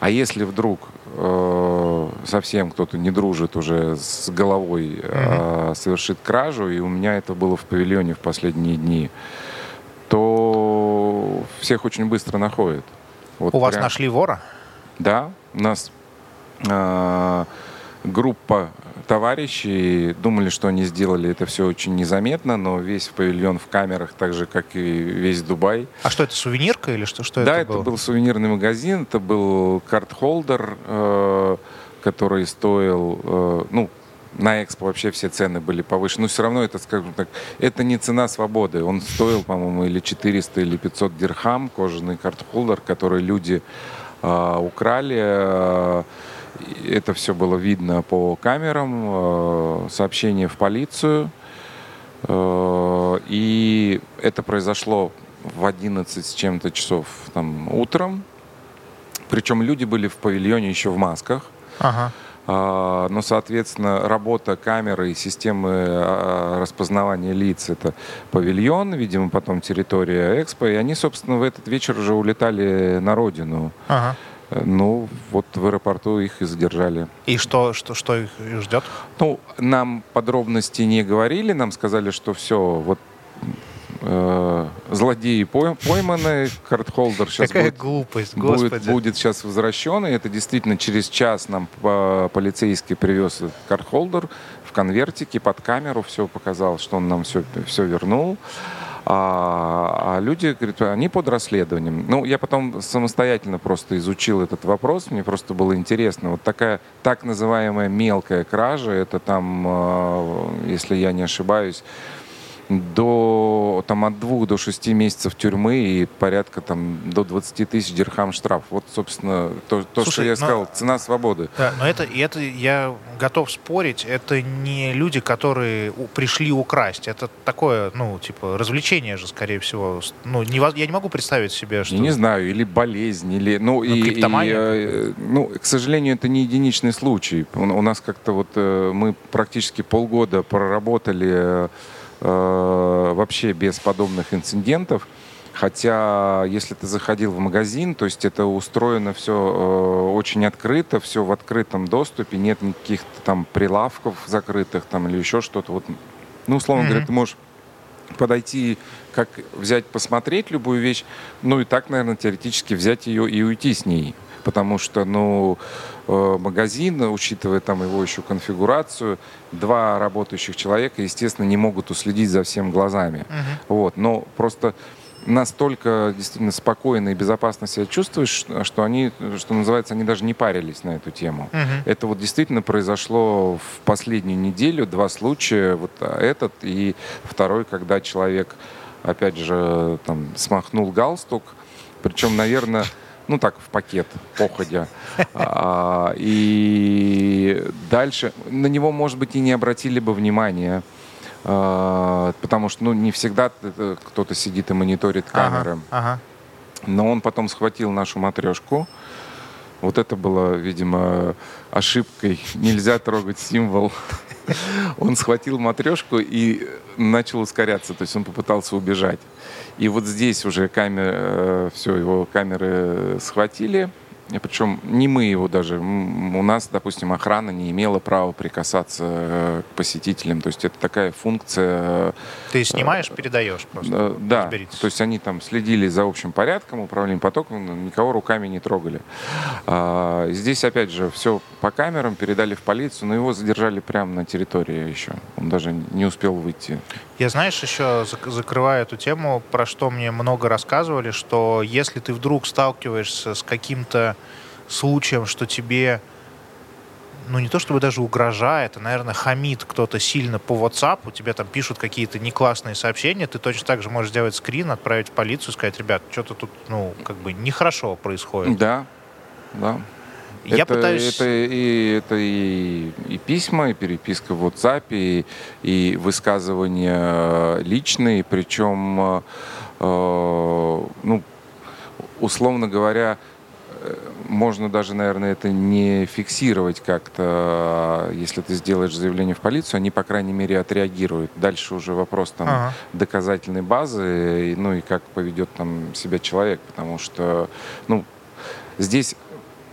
А если вдруг э, совсем кто-то не дружит уже с головой, э, совершит кражу, и у меня это было в павильоне в последние дни, то всех очень быстро находят. Вот у прям... вас нашли вора? Да, у нас э, группа товарищи думали, что они сделали это все очень незаметно, но весь павильон в камерах, так же, как и весь Дубай. А что это, сувенирка или что, что да, это было? Да, это был сувенирный магазин, это был карт-холдер, э, который стоил, э, ну, на Экспо вообще все цены были повышены. Но все равно это, скажем так, это не цена свободы. Он стоил, по-моему, или 400, или 500 дирхам, кожаный карт-холдер, который люди э, украли. Э, это все было видно по камерам, э, сообщение в полицию. Э, и это произошло в 11 с чем-то часов там, утром. Причем люди были в павильоне еще в масках. Ага. А, но, соответственно, работа камеры и системы а, распознавания лиц — это павильон, видимо, потом территория Экспо. И они, собственно, в этот вечер уже улетали на родину. Ага. Ну, вот в аэропорту их и задержали. И что, что, что их ждет? Ну, нам подробности не говорили, нам сказали, что все, вот э, злодеи пойманы, картхолдер сейчас Какая будет, глупость, будет, будет сейчас возвращен, и это действительно через час нам полицейский привез картхолдер в конвертике под камеру, все показал, что он нам все, все вернул. А, а люди, говорят, они под расследованием. Ну, я потом самостоятельно просто изучил этот вопрос, мне просто было интересно. Вот такая так называемая мелкая кража, это там, а, если я не ошибаюсь, до там от двух до шести месяцев тюрьмы и порядка там до 20 тысяч дирхам штраф. Вот, собственно, то, то Слушай, что я но... сказал, цена свободы. Да, но это, это я готов спорить, это не люди, которые пришли украсть. Это такое, ну, типа, развлечение же, скорее всего. Ну, не, я не могу представить себе, что... Не знаю, или болезнь, или... Ну, ну и, и, э, ну, к сожалению, это не единичный случай. У, у нас как-то вот э, мы практически полгода проработали Э, вообще без подобных инцидентов. Хотя, если ты заходил в магазин, то есть это устроено все э, очень открыто, все в открытом доступе, нет никаких там прилавков закрытых там или еще что-то. Вот, ну, условно mm-hmm. говоря, ты можешь подойти, как взять, посмотреть любую вещь, ну и так, наверное, теоретически взять ее и уйти с ней. Потому что, ну, Э, магазин, учитывая там его еще конфигурацию, два работающих человека, естественно, не могут уследить за всем глазами. Uh-huh. Вот, но просто настолько действительно спокойно и безопасно себя чувствуешь, что они, что называется, они даже не парились на эту тему. Uh-huh. Это вот действительно произошло в последнюю неделю, два случая, вот этот и второй, когда человек, опять же, там, смахнул галстук, причем, наверное, ну так, в пакет, походя. А, и дальше на него, может быть, и не обратили бы внимания, а, потому что ну, не всегда кто-то сидит и мониторит камеры. Ага, ага. Но он потом схватил нашу матрешку. Вот это было, видимо, ошибкой. Нельзя трогать символ. Он схватил матрешку и начал ускоряться, то есть он попытался убежать. И вот здесь уже камеры, э, все, его камеры схватили, причем не мы его даже. У нас, допустим, охрана не имела права прикасаться э, к посетителям. То есть это такая функция... Ты снимаешь, передаешь просто? Да. То есть они там следили за общим порядком, управлением потоком, никого руками не трогали. А, здесь, опять же, все по камерам, передали в полицию, но его задержали прямо на территории еще. Он даже не успел выйти. Я, знаешь, еще закрываю эту тему, про что мне много рассказывали, что если ты вдруг сталкиваешься с каким-то случаем, что тебе, ну не то чтобы даже угрожает, а, наверное, хамит кто-то сильно по WhatsApp, тебе там пишут какие-то неклассные сообщения, ты точно так же можешь сделать скрин, отправить в полицию, сказать, ребят, что-то тут, ну, как бы нехорошо происходит. Да, да. Я это, пытаюсь... Это, и, это и, и письма, и переписка в WhatsApp, и, и высказывания личные, причем, э, ну, условно говоря, можно даже, наверное, это не фиксировать как-то. Если ты сделаешь заявление в полицию, они, по крайней мере, отреагируют. Дальше уже вопрос там ага. доказательной базы, ну и как поведет там себя человек, потому что, ну, здесь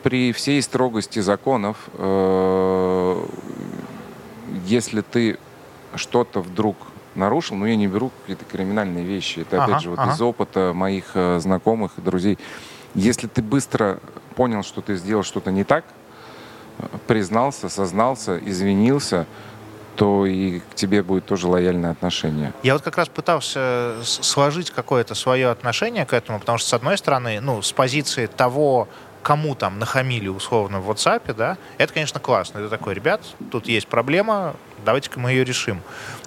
при всей строгости законов, э, если ты что-то вдруг нарушил, но я не беру какие-то криминальные вещи. Это, ага, опять же, вот ага. из опыта моих э, знакомых и друзей. Если ты быстро понял, что ты сделал что-то не так, признался, сознался, извинился, то и к тебе будет тоже лояльное отношение. Я вот как раз пытался сложить какое-то свое отношение к этому, потому что, с одной стороны, ну, с позиции того, кому там нахамили условно в WhatsApp, да, это, конечно, классно. Это такой, ребят, тут есть проблема, давайте-ка мы ее решим.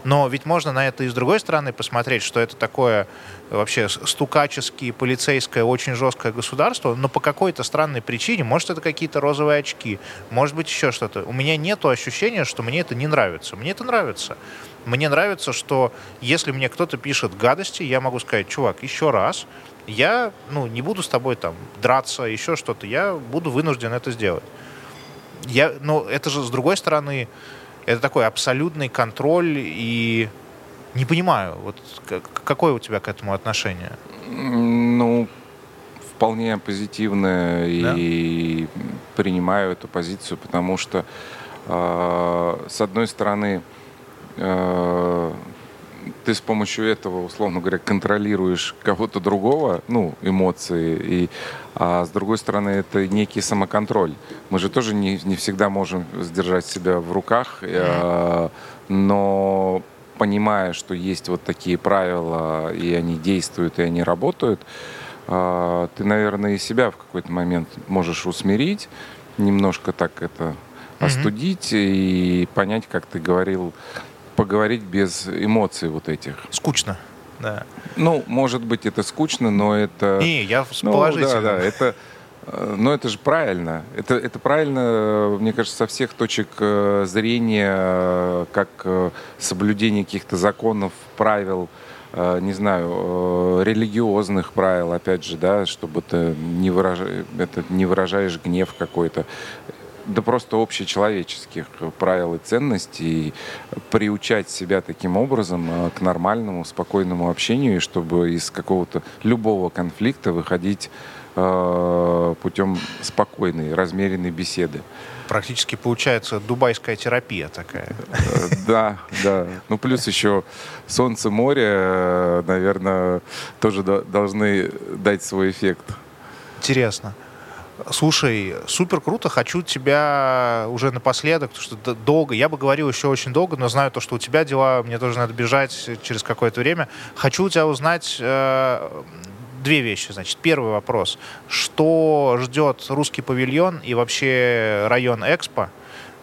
Но ведь можно на это и с другой стороны посмотреть, что это такое вообще стукаческое, полицейское, очень жесткое государство, но по какой-то странной причине, может, это какие-то розовые очки, может быть, еще что-то. У меня нет ощущения, что мне это не нравится. Мне это нравится. Мне нравится, что если мне кто-то пишет гадости, я могу сказать, чувак, еще раз, я ну, не буду с тобой там драться, еще что-то, я буду вынужден это сделать. Я, но это же, с другой стороны, это такой абсолютный контроль и не понимаю, вот какое у тебя к этому отношение? Ну, вполне позитивное да? и принимаю эту позицию, потому что э, с одной стороны э, ты с помощью этого, условно говоря, контролируешь кого-то другого, ну, эмоции, и, а с другой стороны, это некий самоконтроль. Мы же тоже не, не всегда можем сдержать себя в руках, э, но понимая, что есть вот такие правила, и они действуют, и они работают, э, ты, наверное, и себя в какой-то момент можешь усмирить, немножко так это остудить mm-hmm. и понять, как ты говорил, поговорить без эмоций вот этих. Скучно. Да. Ну, может быть, это скучно, но это... Не, я ну, положительным. Да, да, это... э, Но это же правильно. Это, это правильно, э, мне кажется, со всех точек э, зрения, как соблюдение каких-то законов, правил, не знаю, религиозных правил, опять же, да, чтобы ты не, выража- это, не выражаешь гнев какой-то. Да просто общечеловеческих правил и ценностей, приучать себя таким образом э, к нормальному, спокойному общению, и чтобы из какого-то любого конфликта выходить э, путем спокойной, размеренной беседы. Практически получается дубайская терапия такая. Э, Да, да. Ну, плюс еще солнце, море, э, наверное, тоже до- должны дать свой эффект. Интересно. Слушай, супер круто. Хочу тебя уже напоследок, потому что долго, я бы говорил еще очень долго, но знаю то, что у тебя дела, мне тоже надо бежать через какое-то время. Хочу у тебя узнать э, две вещи. Значит, первый вопрос. Что ждет русский павильон и вообще район Экспо?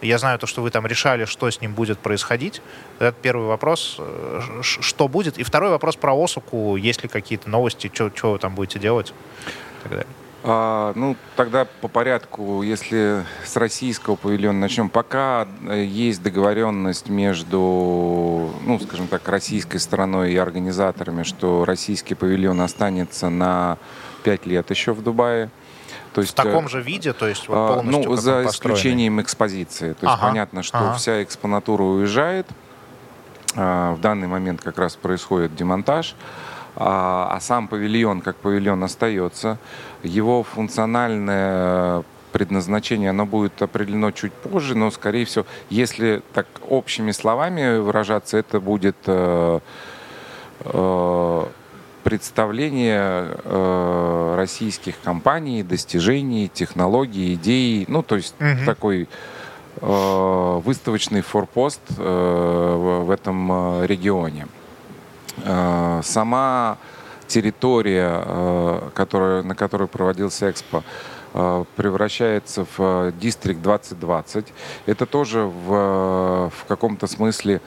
Я знаю то, что вы там решали, что с ним будет происходить. Это первый вопрос. э, Что будет? И второй вопрос про Осуку. Есть ли какие-то новости? Что вы там будете делать? И так далее. А, ну, тогда по порядку, если с российского павильона начнем. Пока э, есть договоренность между, ну, скажем так, российской стороной и организаторами, что российский павильон останется на 5 лет еще в Дубае. То В есть, э, таком же виде, то есть вот а, полностью Ну, за исключением экспозиции. То есть Ага, понятно, что ага. вся экспонатура уезжает. А, В данный момент как раз происходит демонтаж. А сам павильон, как павильон, остается. Его функциональное предназначение, оно будет определено чуть позже, но, скорее всего, если так общими словами выражаться, это будет э, э, представление э, российских компаний, достижений, технологий, идей, ну, то есть Мгм. такой выставочный форпост в этом регионе. Э, Сама территория, э, которая, на которой проводился экспо, э, превращается в Дистрикт 2020. Это тоже в, в каком-то смысле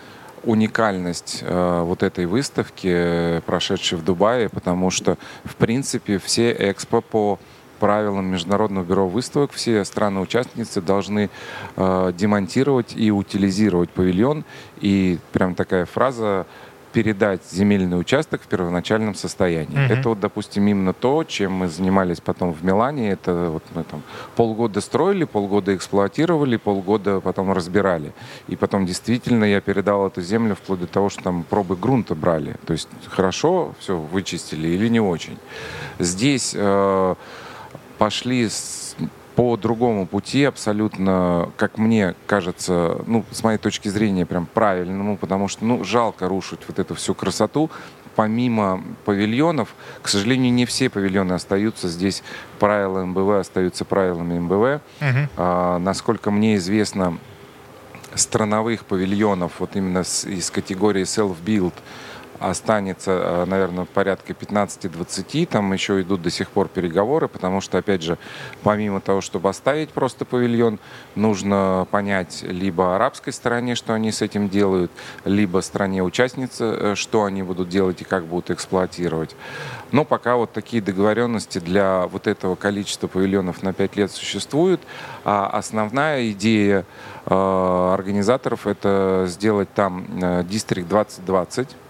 уникальность вот этой выставки, прошедшей в Дубае, потому что, в принципе, все экспо по правилам Международного бюро выставок все страны-участницы должны демонтировать и утилизировать павильон. И прям такая фраза передать земельный участок в первоначальном состоянии. Мгм. Это вот, допустим, именно то, чем мы занимались потом в Милане. Это вот мы там полгода строили, полгода эксплуатировали, полгода потом разбирали. И потом действительно я передал эту землю вплоть до того, что там пробы грунта брали. То есть хорошо все вычистили или не очень. Здесь э, пошли с- по другому пути абсолютно, как мне кажется, ну, с моей точки зрения, прям правильному, потому что, ну, жалко рушить вот эту всю красоту. Помимо павильонов, к сожалению, не все павильоны остаются здесь. Правила МБВ остаются правилами МБВ. Мгм. А, насколько мне известно, страновых павильонов, вот именно с- из категории self-build, останется, наверное, порядка 15-20. Там еще идут до сих пор переговоры, потому что, опять же, помимо того, чтобы оставить просто павильон, нужно понять либо арабской стороне, что они с этим делают, либо стране-участнице, э, что они будут делать и как будут эксплуатировать. Но пока вот такие договоренности для вот этого количества павильонов на 5 лет существуют. А основная идея э, организаторов это сделать там э, Дистрикт 2020.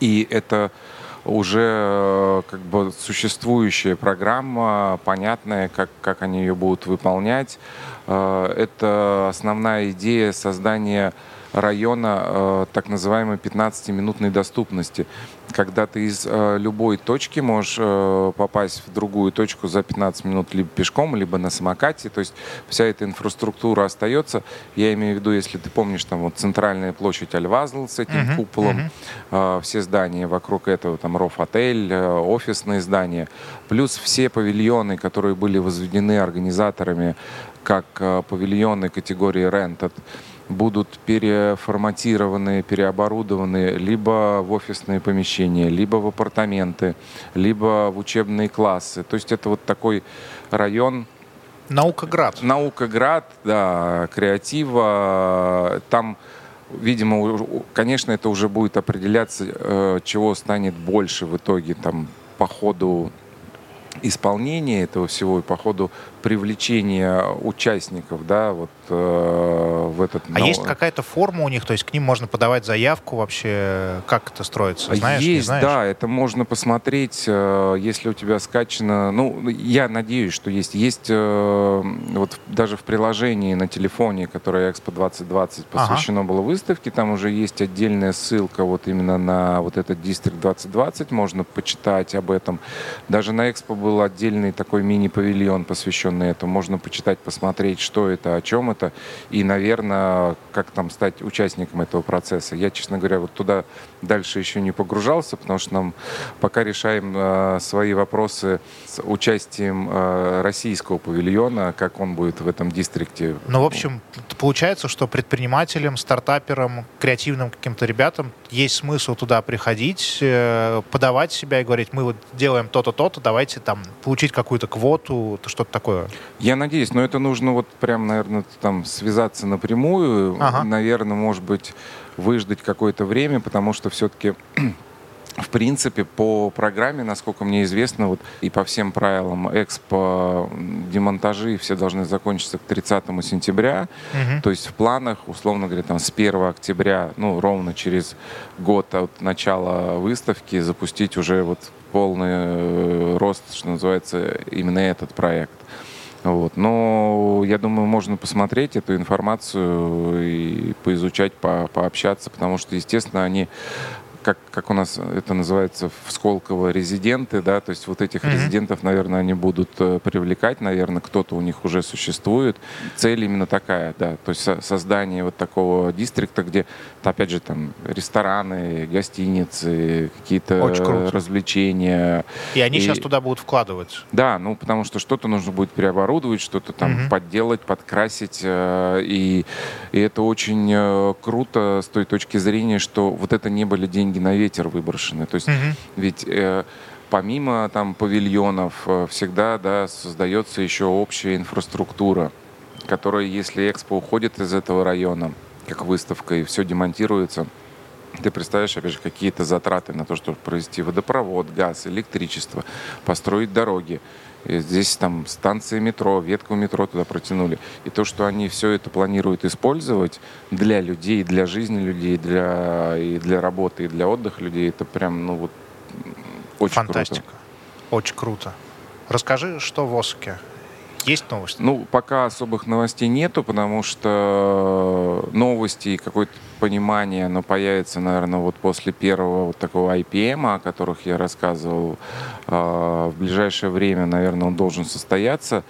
И это уже э, как бы существующая программа, понятная, как, как они ее будут выполнять. Э, Это основная идея создания района э, так называемой 15-минутной доступности, когда ты из э, любой точки можешь э, попасть в другую точку за 15 минут либо пешком, либо на самокате. То есть вся эта инфраструктура остается. Я имею в виду, если ты помнишь, там вот центральная площадь Аль-Вазл с этим Мгм, куполом, мгм. э, все здания вокруг этого, там Роф-отель, э, офисные здания, плюс все павильоны, которые были возведены организаторами как э, павильоны категории Rented, будут переформатированы, переоборудованы либо в офисные помещения, либо в апартаменты, либо в учебные классы. То есть это вот такой район, Наукоград. Наукоград, да, креатива. Там видимо, конечно, это уже будет определяться, э, чего станет больше в итоге там по ходу исполнения этого всего и по ходу привлечения участников, да, вот э, в этот... А есть какая-то форма у них, то есть к ним можно подавать заявку вообще, как это строится, знаешь, Есть, знаешь? да, это можно посмотреть, э, если у тебя скачано, ну, я надеюсь, что есть, есть э, вот даже в приложении на телефоне, которое Expo 2020 посвящено ага. было выставке, там уже есть отдельная ссылка вот именно на вот этот District 2020, можно почитать об этом. Даже на Expo был отдельный такой мини-павильон, посвященный этому, можно почитать, посмотреть, что это, о чем это, и, наверное, как там стать участником этого процесса. Я, честно говоря, вот туда дальше еще не погружался, потому что нам пока решаем э, свои вопросы с участием э, российского павильона, как он будет в этом дистрикте. Ну, в общем, получается, что предпринимателям, стартаперам, креативным каким-то ребятам есть смысл туда приходить, э, подавать себя и говорить, мы вот делаем то-то, то-то, давайте там получить какую-то квоту, что-то такое. Я надеюсь, но это нужно вот прям, наверное, там связаться напрямую, ага. наверное, может быть, выждать какое-то время, потому что все-таки в принципе, по программе, насколько мне известно, вот и по всем правилам экспо демонтажи все должны закончиться к 30 сентября. Угу. То есть в планах, условно говоря, там с 1 октября, ну, ровно через год от начала выставки запустить уже вот полный э, рост, что называется, именно этот проект. Вот. Но я думаю, можно посмотреть эту информацию и поизучать, по, пообщаться, потому что, естественно, они как, как у нас это называется в Сколково, резиденты, да, то есть вот этих mm-hmm. резидентов, наверное, они будут э, привлекать, наверное, кто-то у них уже существует. Цель именно такая, да, то есть создание вот такого дистрикта, где, опять же, там рестораны, гостиницы, какие-то развлечения. И они и... сейчас туда будут вкладывать? Да, ну, потому что что-то нужно будет переоборудовать, что-то там mm-hmm. подделать, подкрасить, э, и, и это очень э, круто с той точки зрения, что вот это не были деньги деньги на ветер выброшены. То есть угу. ведь э, помимо там павильонов э, всегда да, создается еще общая инфраструктура, которая, если Экспо уходит из этого района, как выставка, и все демонтируется, ты представляешь, опять же, какие-то затраты на то, чтобы провести водопровод, газ, электричество, построить дороги. Здесь там станции метро, ветку метро туда протянули. И то, что они все это планируют использовать для людей, для жизни людей, для, и для работы, и для отдыха людей, это прям, ну вот, очень Фантастика. круто. Очень круто. Расскажи, что в Осаке? Есть новости? Ну, пока особых новостей нету, потому что новости и какое-то понимание, оно появится, наверное, вот после первого вот такого IPM, о которых я рассказывал. А, в ближайшее время, наверное, он должен состояться.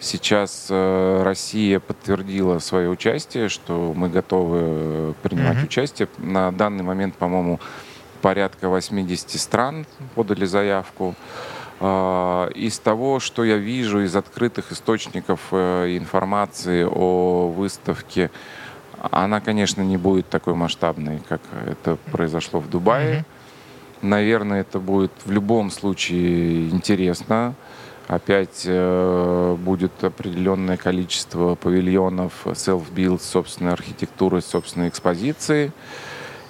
Сейчас э, Россия подтвердила свое участие, что мы готовы принимать mm-hmm. участие. На данный момент, по-моему, порядка 80 стран подали заявку. А, из того, что я вижу из открытых источников э, информации о выставке, она, конечно, не будет такой масштабной, как это произошло в Дубае. Mm-hmm. Наверное, это будет в любом случае интересно. Опять э, будет определенное количество павильонов, self-build, собственной архитектуры, собственной экспозиции.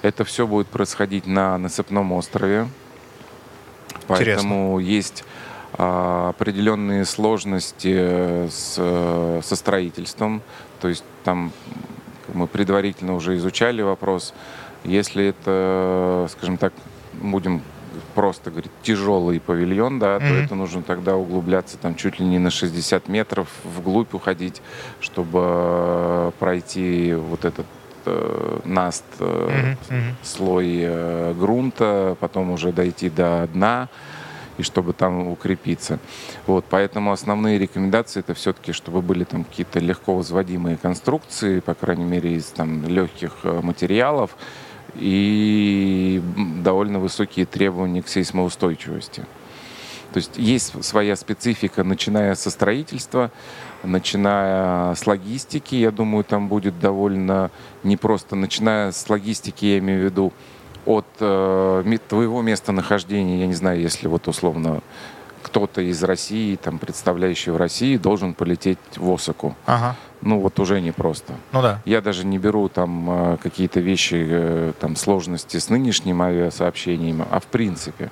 Это все будет происходить на насыпном острове. Поэтому Интересно. есть а, определенные сложности с, со строительством. То есть там мы предварительно уже изучали вопрос. Если это, скажем так, будем просто говорить, тяжелый павильон, да, mm-hmm. то это нужно тогда углубляться там чуть ли не на 60 метров вглубь уходить, чтобы пройти вот этот э, наст, э, mm-hmm. слой э, грунта, потом уже дойти до дна и чтобы там укрепиться. Вот, поэтому основные рекомендации это все-таки, чтобы были там какие-то легко возводимые конструкции, по крайней мере из там легких э, материалов и довольно высокие требования к сейсмоустойчивости. То есть есть своя специфика, начиная со строительства, начиная с логистики, я думаю, там будет довольно непросто, начиная с логистики, я имею в виду, от э, твоего местонахождения, я не знаю, если вот условно кто-то из России, там, представляющий в России, должен полететь в Осаку. Ага. ну вот уже непросто. Ну да. Я даже не беру там э, какие-то вещи, э, там сложности с нынешним авиасообщением, а в принципе.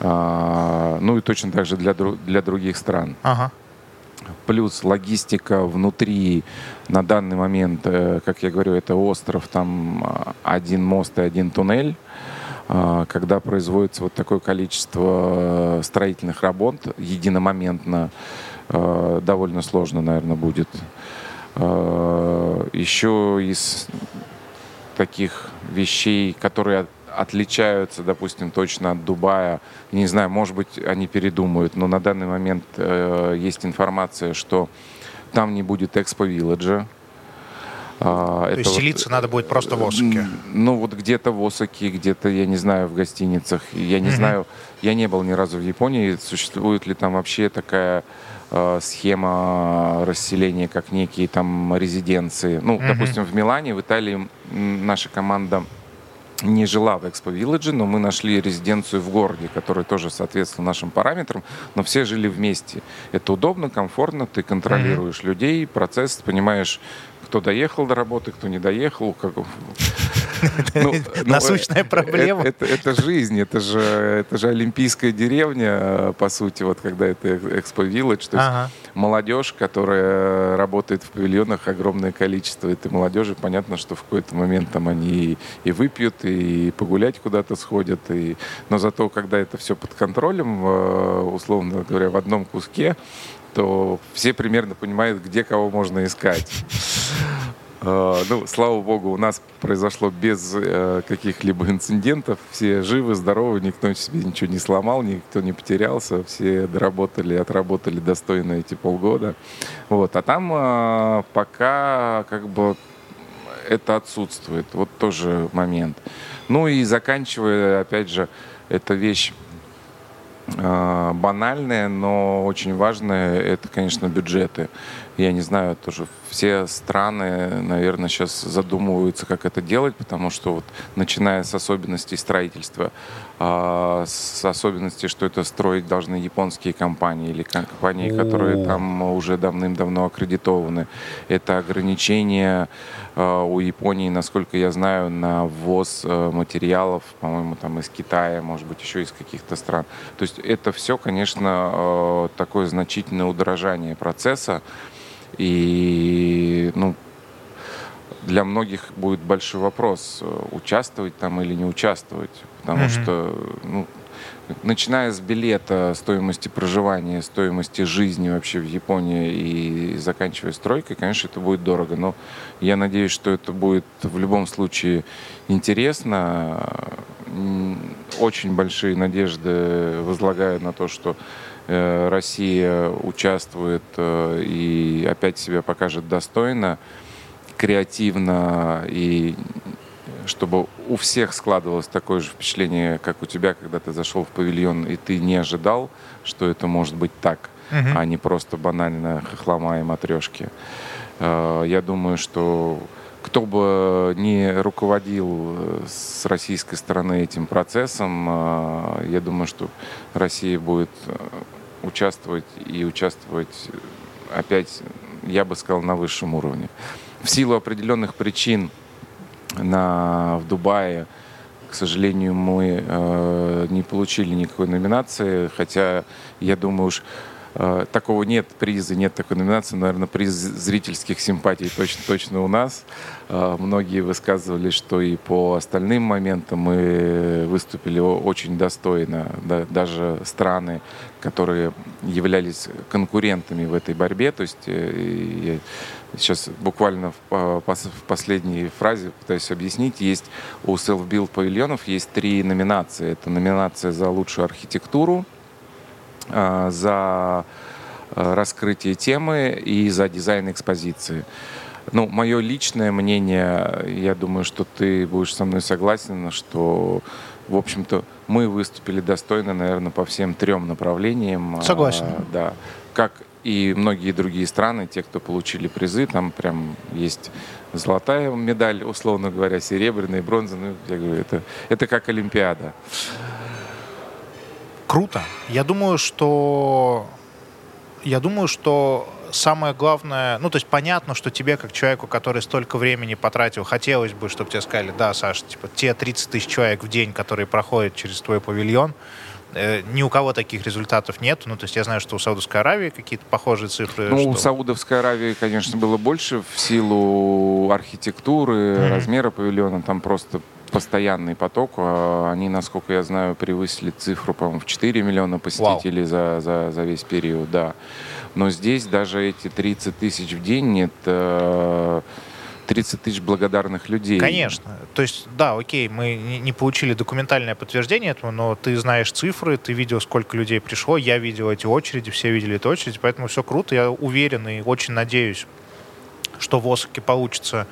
А, ну и точно так же для, для других стран. Ага. Плюс логистика внутри на данный момент, э, как я говорю, это остров, там один мост и один туннель. А, когда производится вот такое количество строительных работ единомоментно, довольно сложно, наверное, будет Э, Еще из таких вещей, которые отличаются, допустим, точно от Дубая. Не знаю, может быть, они передумают, но на данный момент э, есть информация, что там не будет экспо-вилледжа. То есть вот, селиться надо будет просто в Осаке? Ну, вот где-то в Осаке, где-то, я не знаю, в гостиницах. Я не mm-hmm. знаю, я не был ни разу в Японии. Существует ли там вообще такая Э, схема расселения как некие там резиденции. Ну, mm-hmm. допустим, в Милане, в Италии наша команда не жила в Экспо Вилледже, но мы нашли резиденцию в городе, которая тоже соответствовала нашим параметрам, но все жили вместе. Это удобно, комфортно, ты контролируешь mm-hmm. людей, процесс, понимаешь, кто доехал до работы, кто не доехал. Как... Ну, Насущная ну, проблема. Это, это, это жизнь, это же, это же олимпийская деревня, по сути, вот когда это Экспо Village. То есть ага. молодежь, которая работает в павильонах, огромное количество этой молодежи. Понятно, что в какой-то момент там они и выпьют, и погулять куда-то сходят. И... Но зато, когда это все под контролем, э, условно говоря, в одном куске, то все примерно понимают, где кого можно искать. Uh, ну, слава богу, у нас произошло без uh, каких-либо инцидентов. Все живы, здоровы, никто себе ничего не сломал, никто не потерялся. Все доработали, отработали достойно эти полгода. Вот. А там uh, пока как бы это отсутствует. Вот тоже момент. Ну и заканчивая, опять же, эта вещь банальное, но очень важное, это, конечно, бюджеты. Я не знаю, тоже все страны, наверное, сейчас задумываются, как это делать, потому что вот начиная с особенностей строительства, э, с особенностей, что это строить должны японские компании или компании, которые там уже давным-давно аккредитованы, это ограничения э, у Японии, насколько я знаю, на ввоз э, материалов, по-моему, там из Китая, может быть, еще из каких-то стран. То есть это все, конечно, э, такое значительное удорожание процесса. И ну, для многих будет большой вопрос, э, участвовать там или не участвовать. Потому mm-hmm. что, ну, начиная с билета, стоимости проживания, стоимости жизни вообще в Японии и заканчивая стройкой, конечно, это будет дорого. Но я надеюсь, что это будет в любом случае интересно. Очень большие надежды возлагаю на то, что Россия участвует э, и опять себя покажет достойно, креативно и чтобы у всех складывалось такое же впечатление, как у тебя, когда ты зашел в павильон, и ты не ожидал, что это может быть так, uh-huh. а не просто банально хохлома и матрешки. Э, я думаю, что кто бы не руководил с российской стороны этим процессом, я думаю, что Россия будет участвовать и участвовать опять, я бы сказал, на высшем уровне. В силу определенных причин на, в Дубае, к сожалению, мы э, не получили никакой номинации, хотя я думаю уж Э, такого нет приза, нет такой номинации. Наверное, приз зрительских симпатий точно, точно у нас. Э, многие высказывали, что и по остальным моментам мы выступили очень достойно. Да, даже страны, которые являлись конкурентами в этой борьбе. То есть э, я сейчас буквально в, в последней фразе пытаюсь объяснить. Есть у Self-Build павильонов есть три номинации. Это номинация за лучшую архитектуру, Э, за э, раскрытие темы и за дизайн экспозиции. Ну, мое личное мнение, я думаю, что ты будешь со мной согласен, что, в общем-то, мы выступили достойно, наверное, по всем трем направлениям. Согласен. А, да. Как и многие другие страны, те, кто получили призы, там прям есть золотая медаль, условно говоря, серебряная, бронзовая. Ну, я говорю, это, это как Олимпиада. Круто. Я думаю, что я думаю, что самое главное, ну, то есть понятно, что тебе, как человеку, который столько времени потратил, хотелось бы, чтобы тебе сказали, да, Саша, типа, те 30 тысяч человек в день, которые проходят через твой павильон, э, ни у кого таких результатов нет. Ну, то есть я знаю, что у Саудовской Аравии какие-то похожие цифры. Ну, что... у Саудовской Аравии, конечно, было больше в силу архитектуры, mm-hmm. размера павильона. Там просто постоянный поток. А они, насколько я знаю, превысили цифру, по-моему, в 4 миллиона посетителей за, за, за весь период, да. Но здесь даже эти 30 тысяч в день это 30 тысяч благодарных людей. Конечно. То есть, да, окей, мы не получили документальное подтверждение этому, но ты знаешь цифры, ты видел, сколько людей пришло, я видел эти очереди, все видели эту очередь, поэтому все круто. Я уверен и очень надеюсь, что в Осаке получится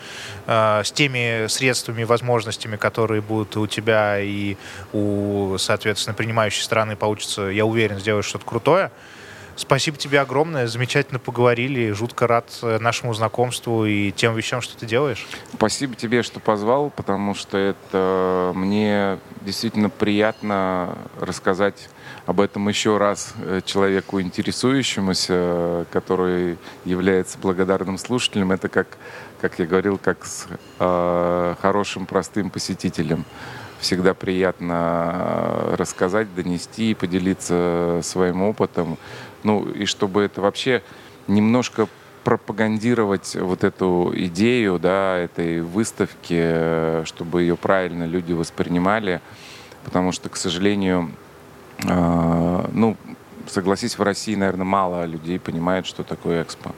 э, с теми средствами и возможностями, которые будут у тебя и у, соответственно, принимающей страны получится, я уверен, сделать что-то крутое. Спасибо тебе огромное, замечательно поговорили, жутко рад э, нашему знакомству и тем вещам, что ты делаешь. Спасибо тебе, что позвал, потому что это мне действительно приятно рассказать об этом еще раз э, человеку интересующемуся, который является благодарным слушателем. Это как, как я говорил, как с э, хорошим простым посетителем всегда приятно рассказать, донести и поделиться своим опытом. Ну, и чтобы это вообще немножко пропагандировать вот эту идею, да, этой выставки, чтобы ее правильно люди воспринимали, потому что, к сожалению, э, ну, согласись, в России, наверное, мало людей понимает, что такое экспо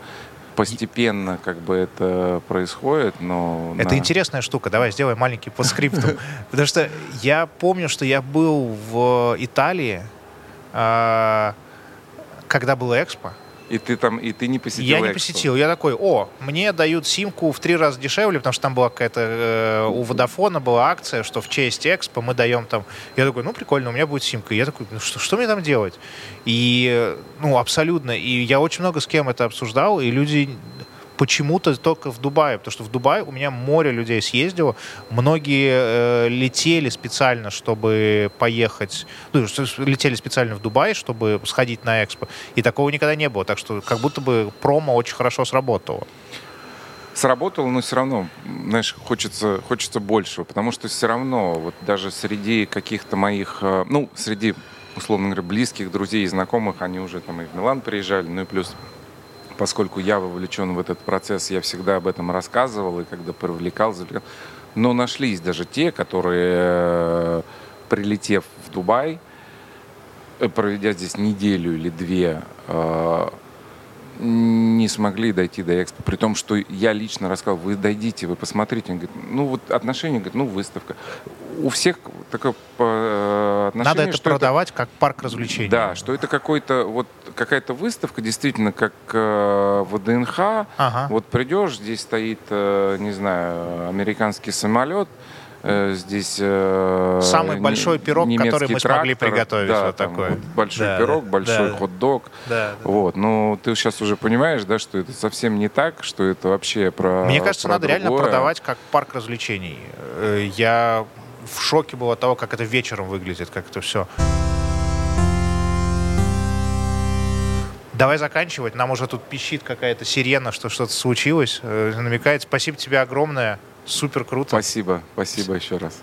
постепенно как бы это происходит, но... Это на... интересная штука. Давай сделаем маленький постскриптум. Потому что я помню, что я был в Италии, а, когда было экспо. И ты там, и ты не посетил Я не экспо. посетил. Я такой, о, мне дают симку в три раза дешевле, потому что там была какая-то, э, у Водофона была акция, что в честь экспо мы даем там... Я такой, ну, прикольно, у меня будет симка. И я такой, ну, что, что мне там делать? И, ну, абсолютно. И я очень много с кем это обсуждал, и люди почему-то только в Дубае, потому что в Дубае у меня море людей съездило, многие э, летели специально, чтобы поехать, ну, летели специально в Дубай, чтобы сходить на экспо, и такого никогда не было, так что как будто бы промо очень хорошо сработало. Сработало, но все равно, знаешь, хочется, хочется большего, потому что все равно, вот даже среди каких-то моих, э, ну, среди, условно говоря, близких, друзей и знакомых, они уже там и в Милан приезжали, ну и плюс поскольку я вовлечен в этот процесс, я всегда об этом рассказывал и когда привлекал, завлекал. Но нашлись даже те, которые, э, прилетев в Дубай, э, проведя здесь неделю или две, э, не смогли дойти до экспо, при том, что я лично рассказал, вы дойдите, вы посмотрите. Он говорит, ну вот отношение, говорит, ну выставка. У всех такое отношение. Надо это продавать это, как парк развлечений. Да, что это какой-то вот какая-то выставка, действительно, как э, ВДНХ. Ага. Вот придешь, здесь стоит, э, не знаю, американский самолет, Э, здесь э, самый большой пирог, который мы трактор, смогли приготовить, да, вот такой. Вот большой да, пирог, да, большой да, хот-дог. Да, да. Вот, ну ты сейчас уже понимаешь, да, что это совсем не так, что это вообще про. Мне кажется, про надо другое. реально продавать как парк развлечений. Э, я в шоке был от того, как это вечером выглядит, как это все. Давай заканчивать. Нам уже тут пищит какая-то сирена, что что-то случилось. Намекает. Спасибо тебе огромное. Супер круто. Спасибо, спасибо еще раз.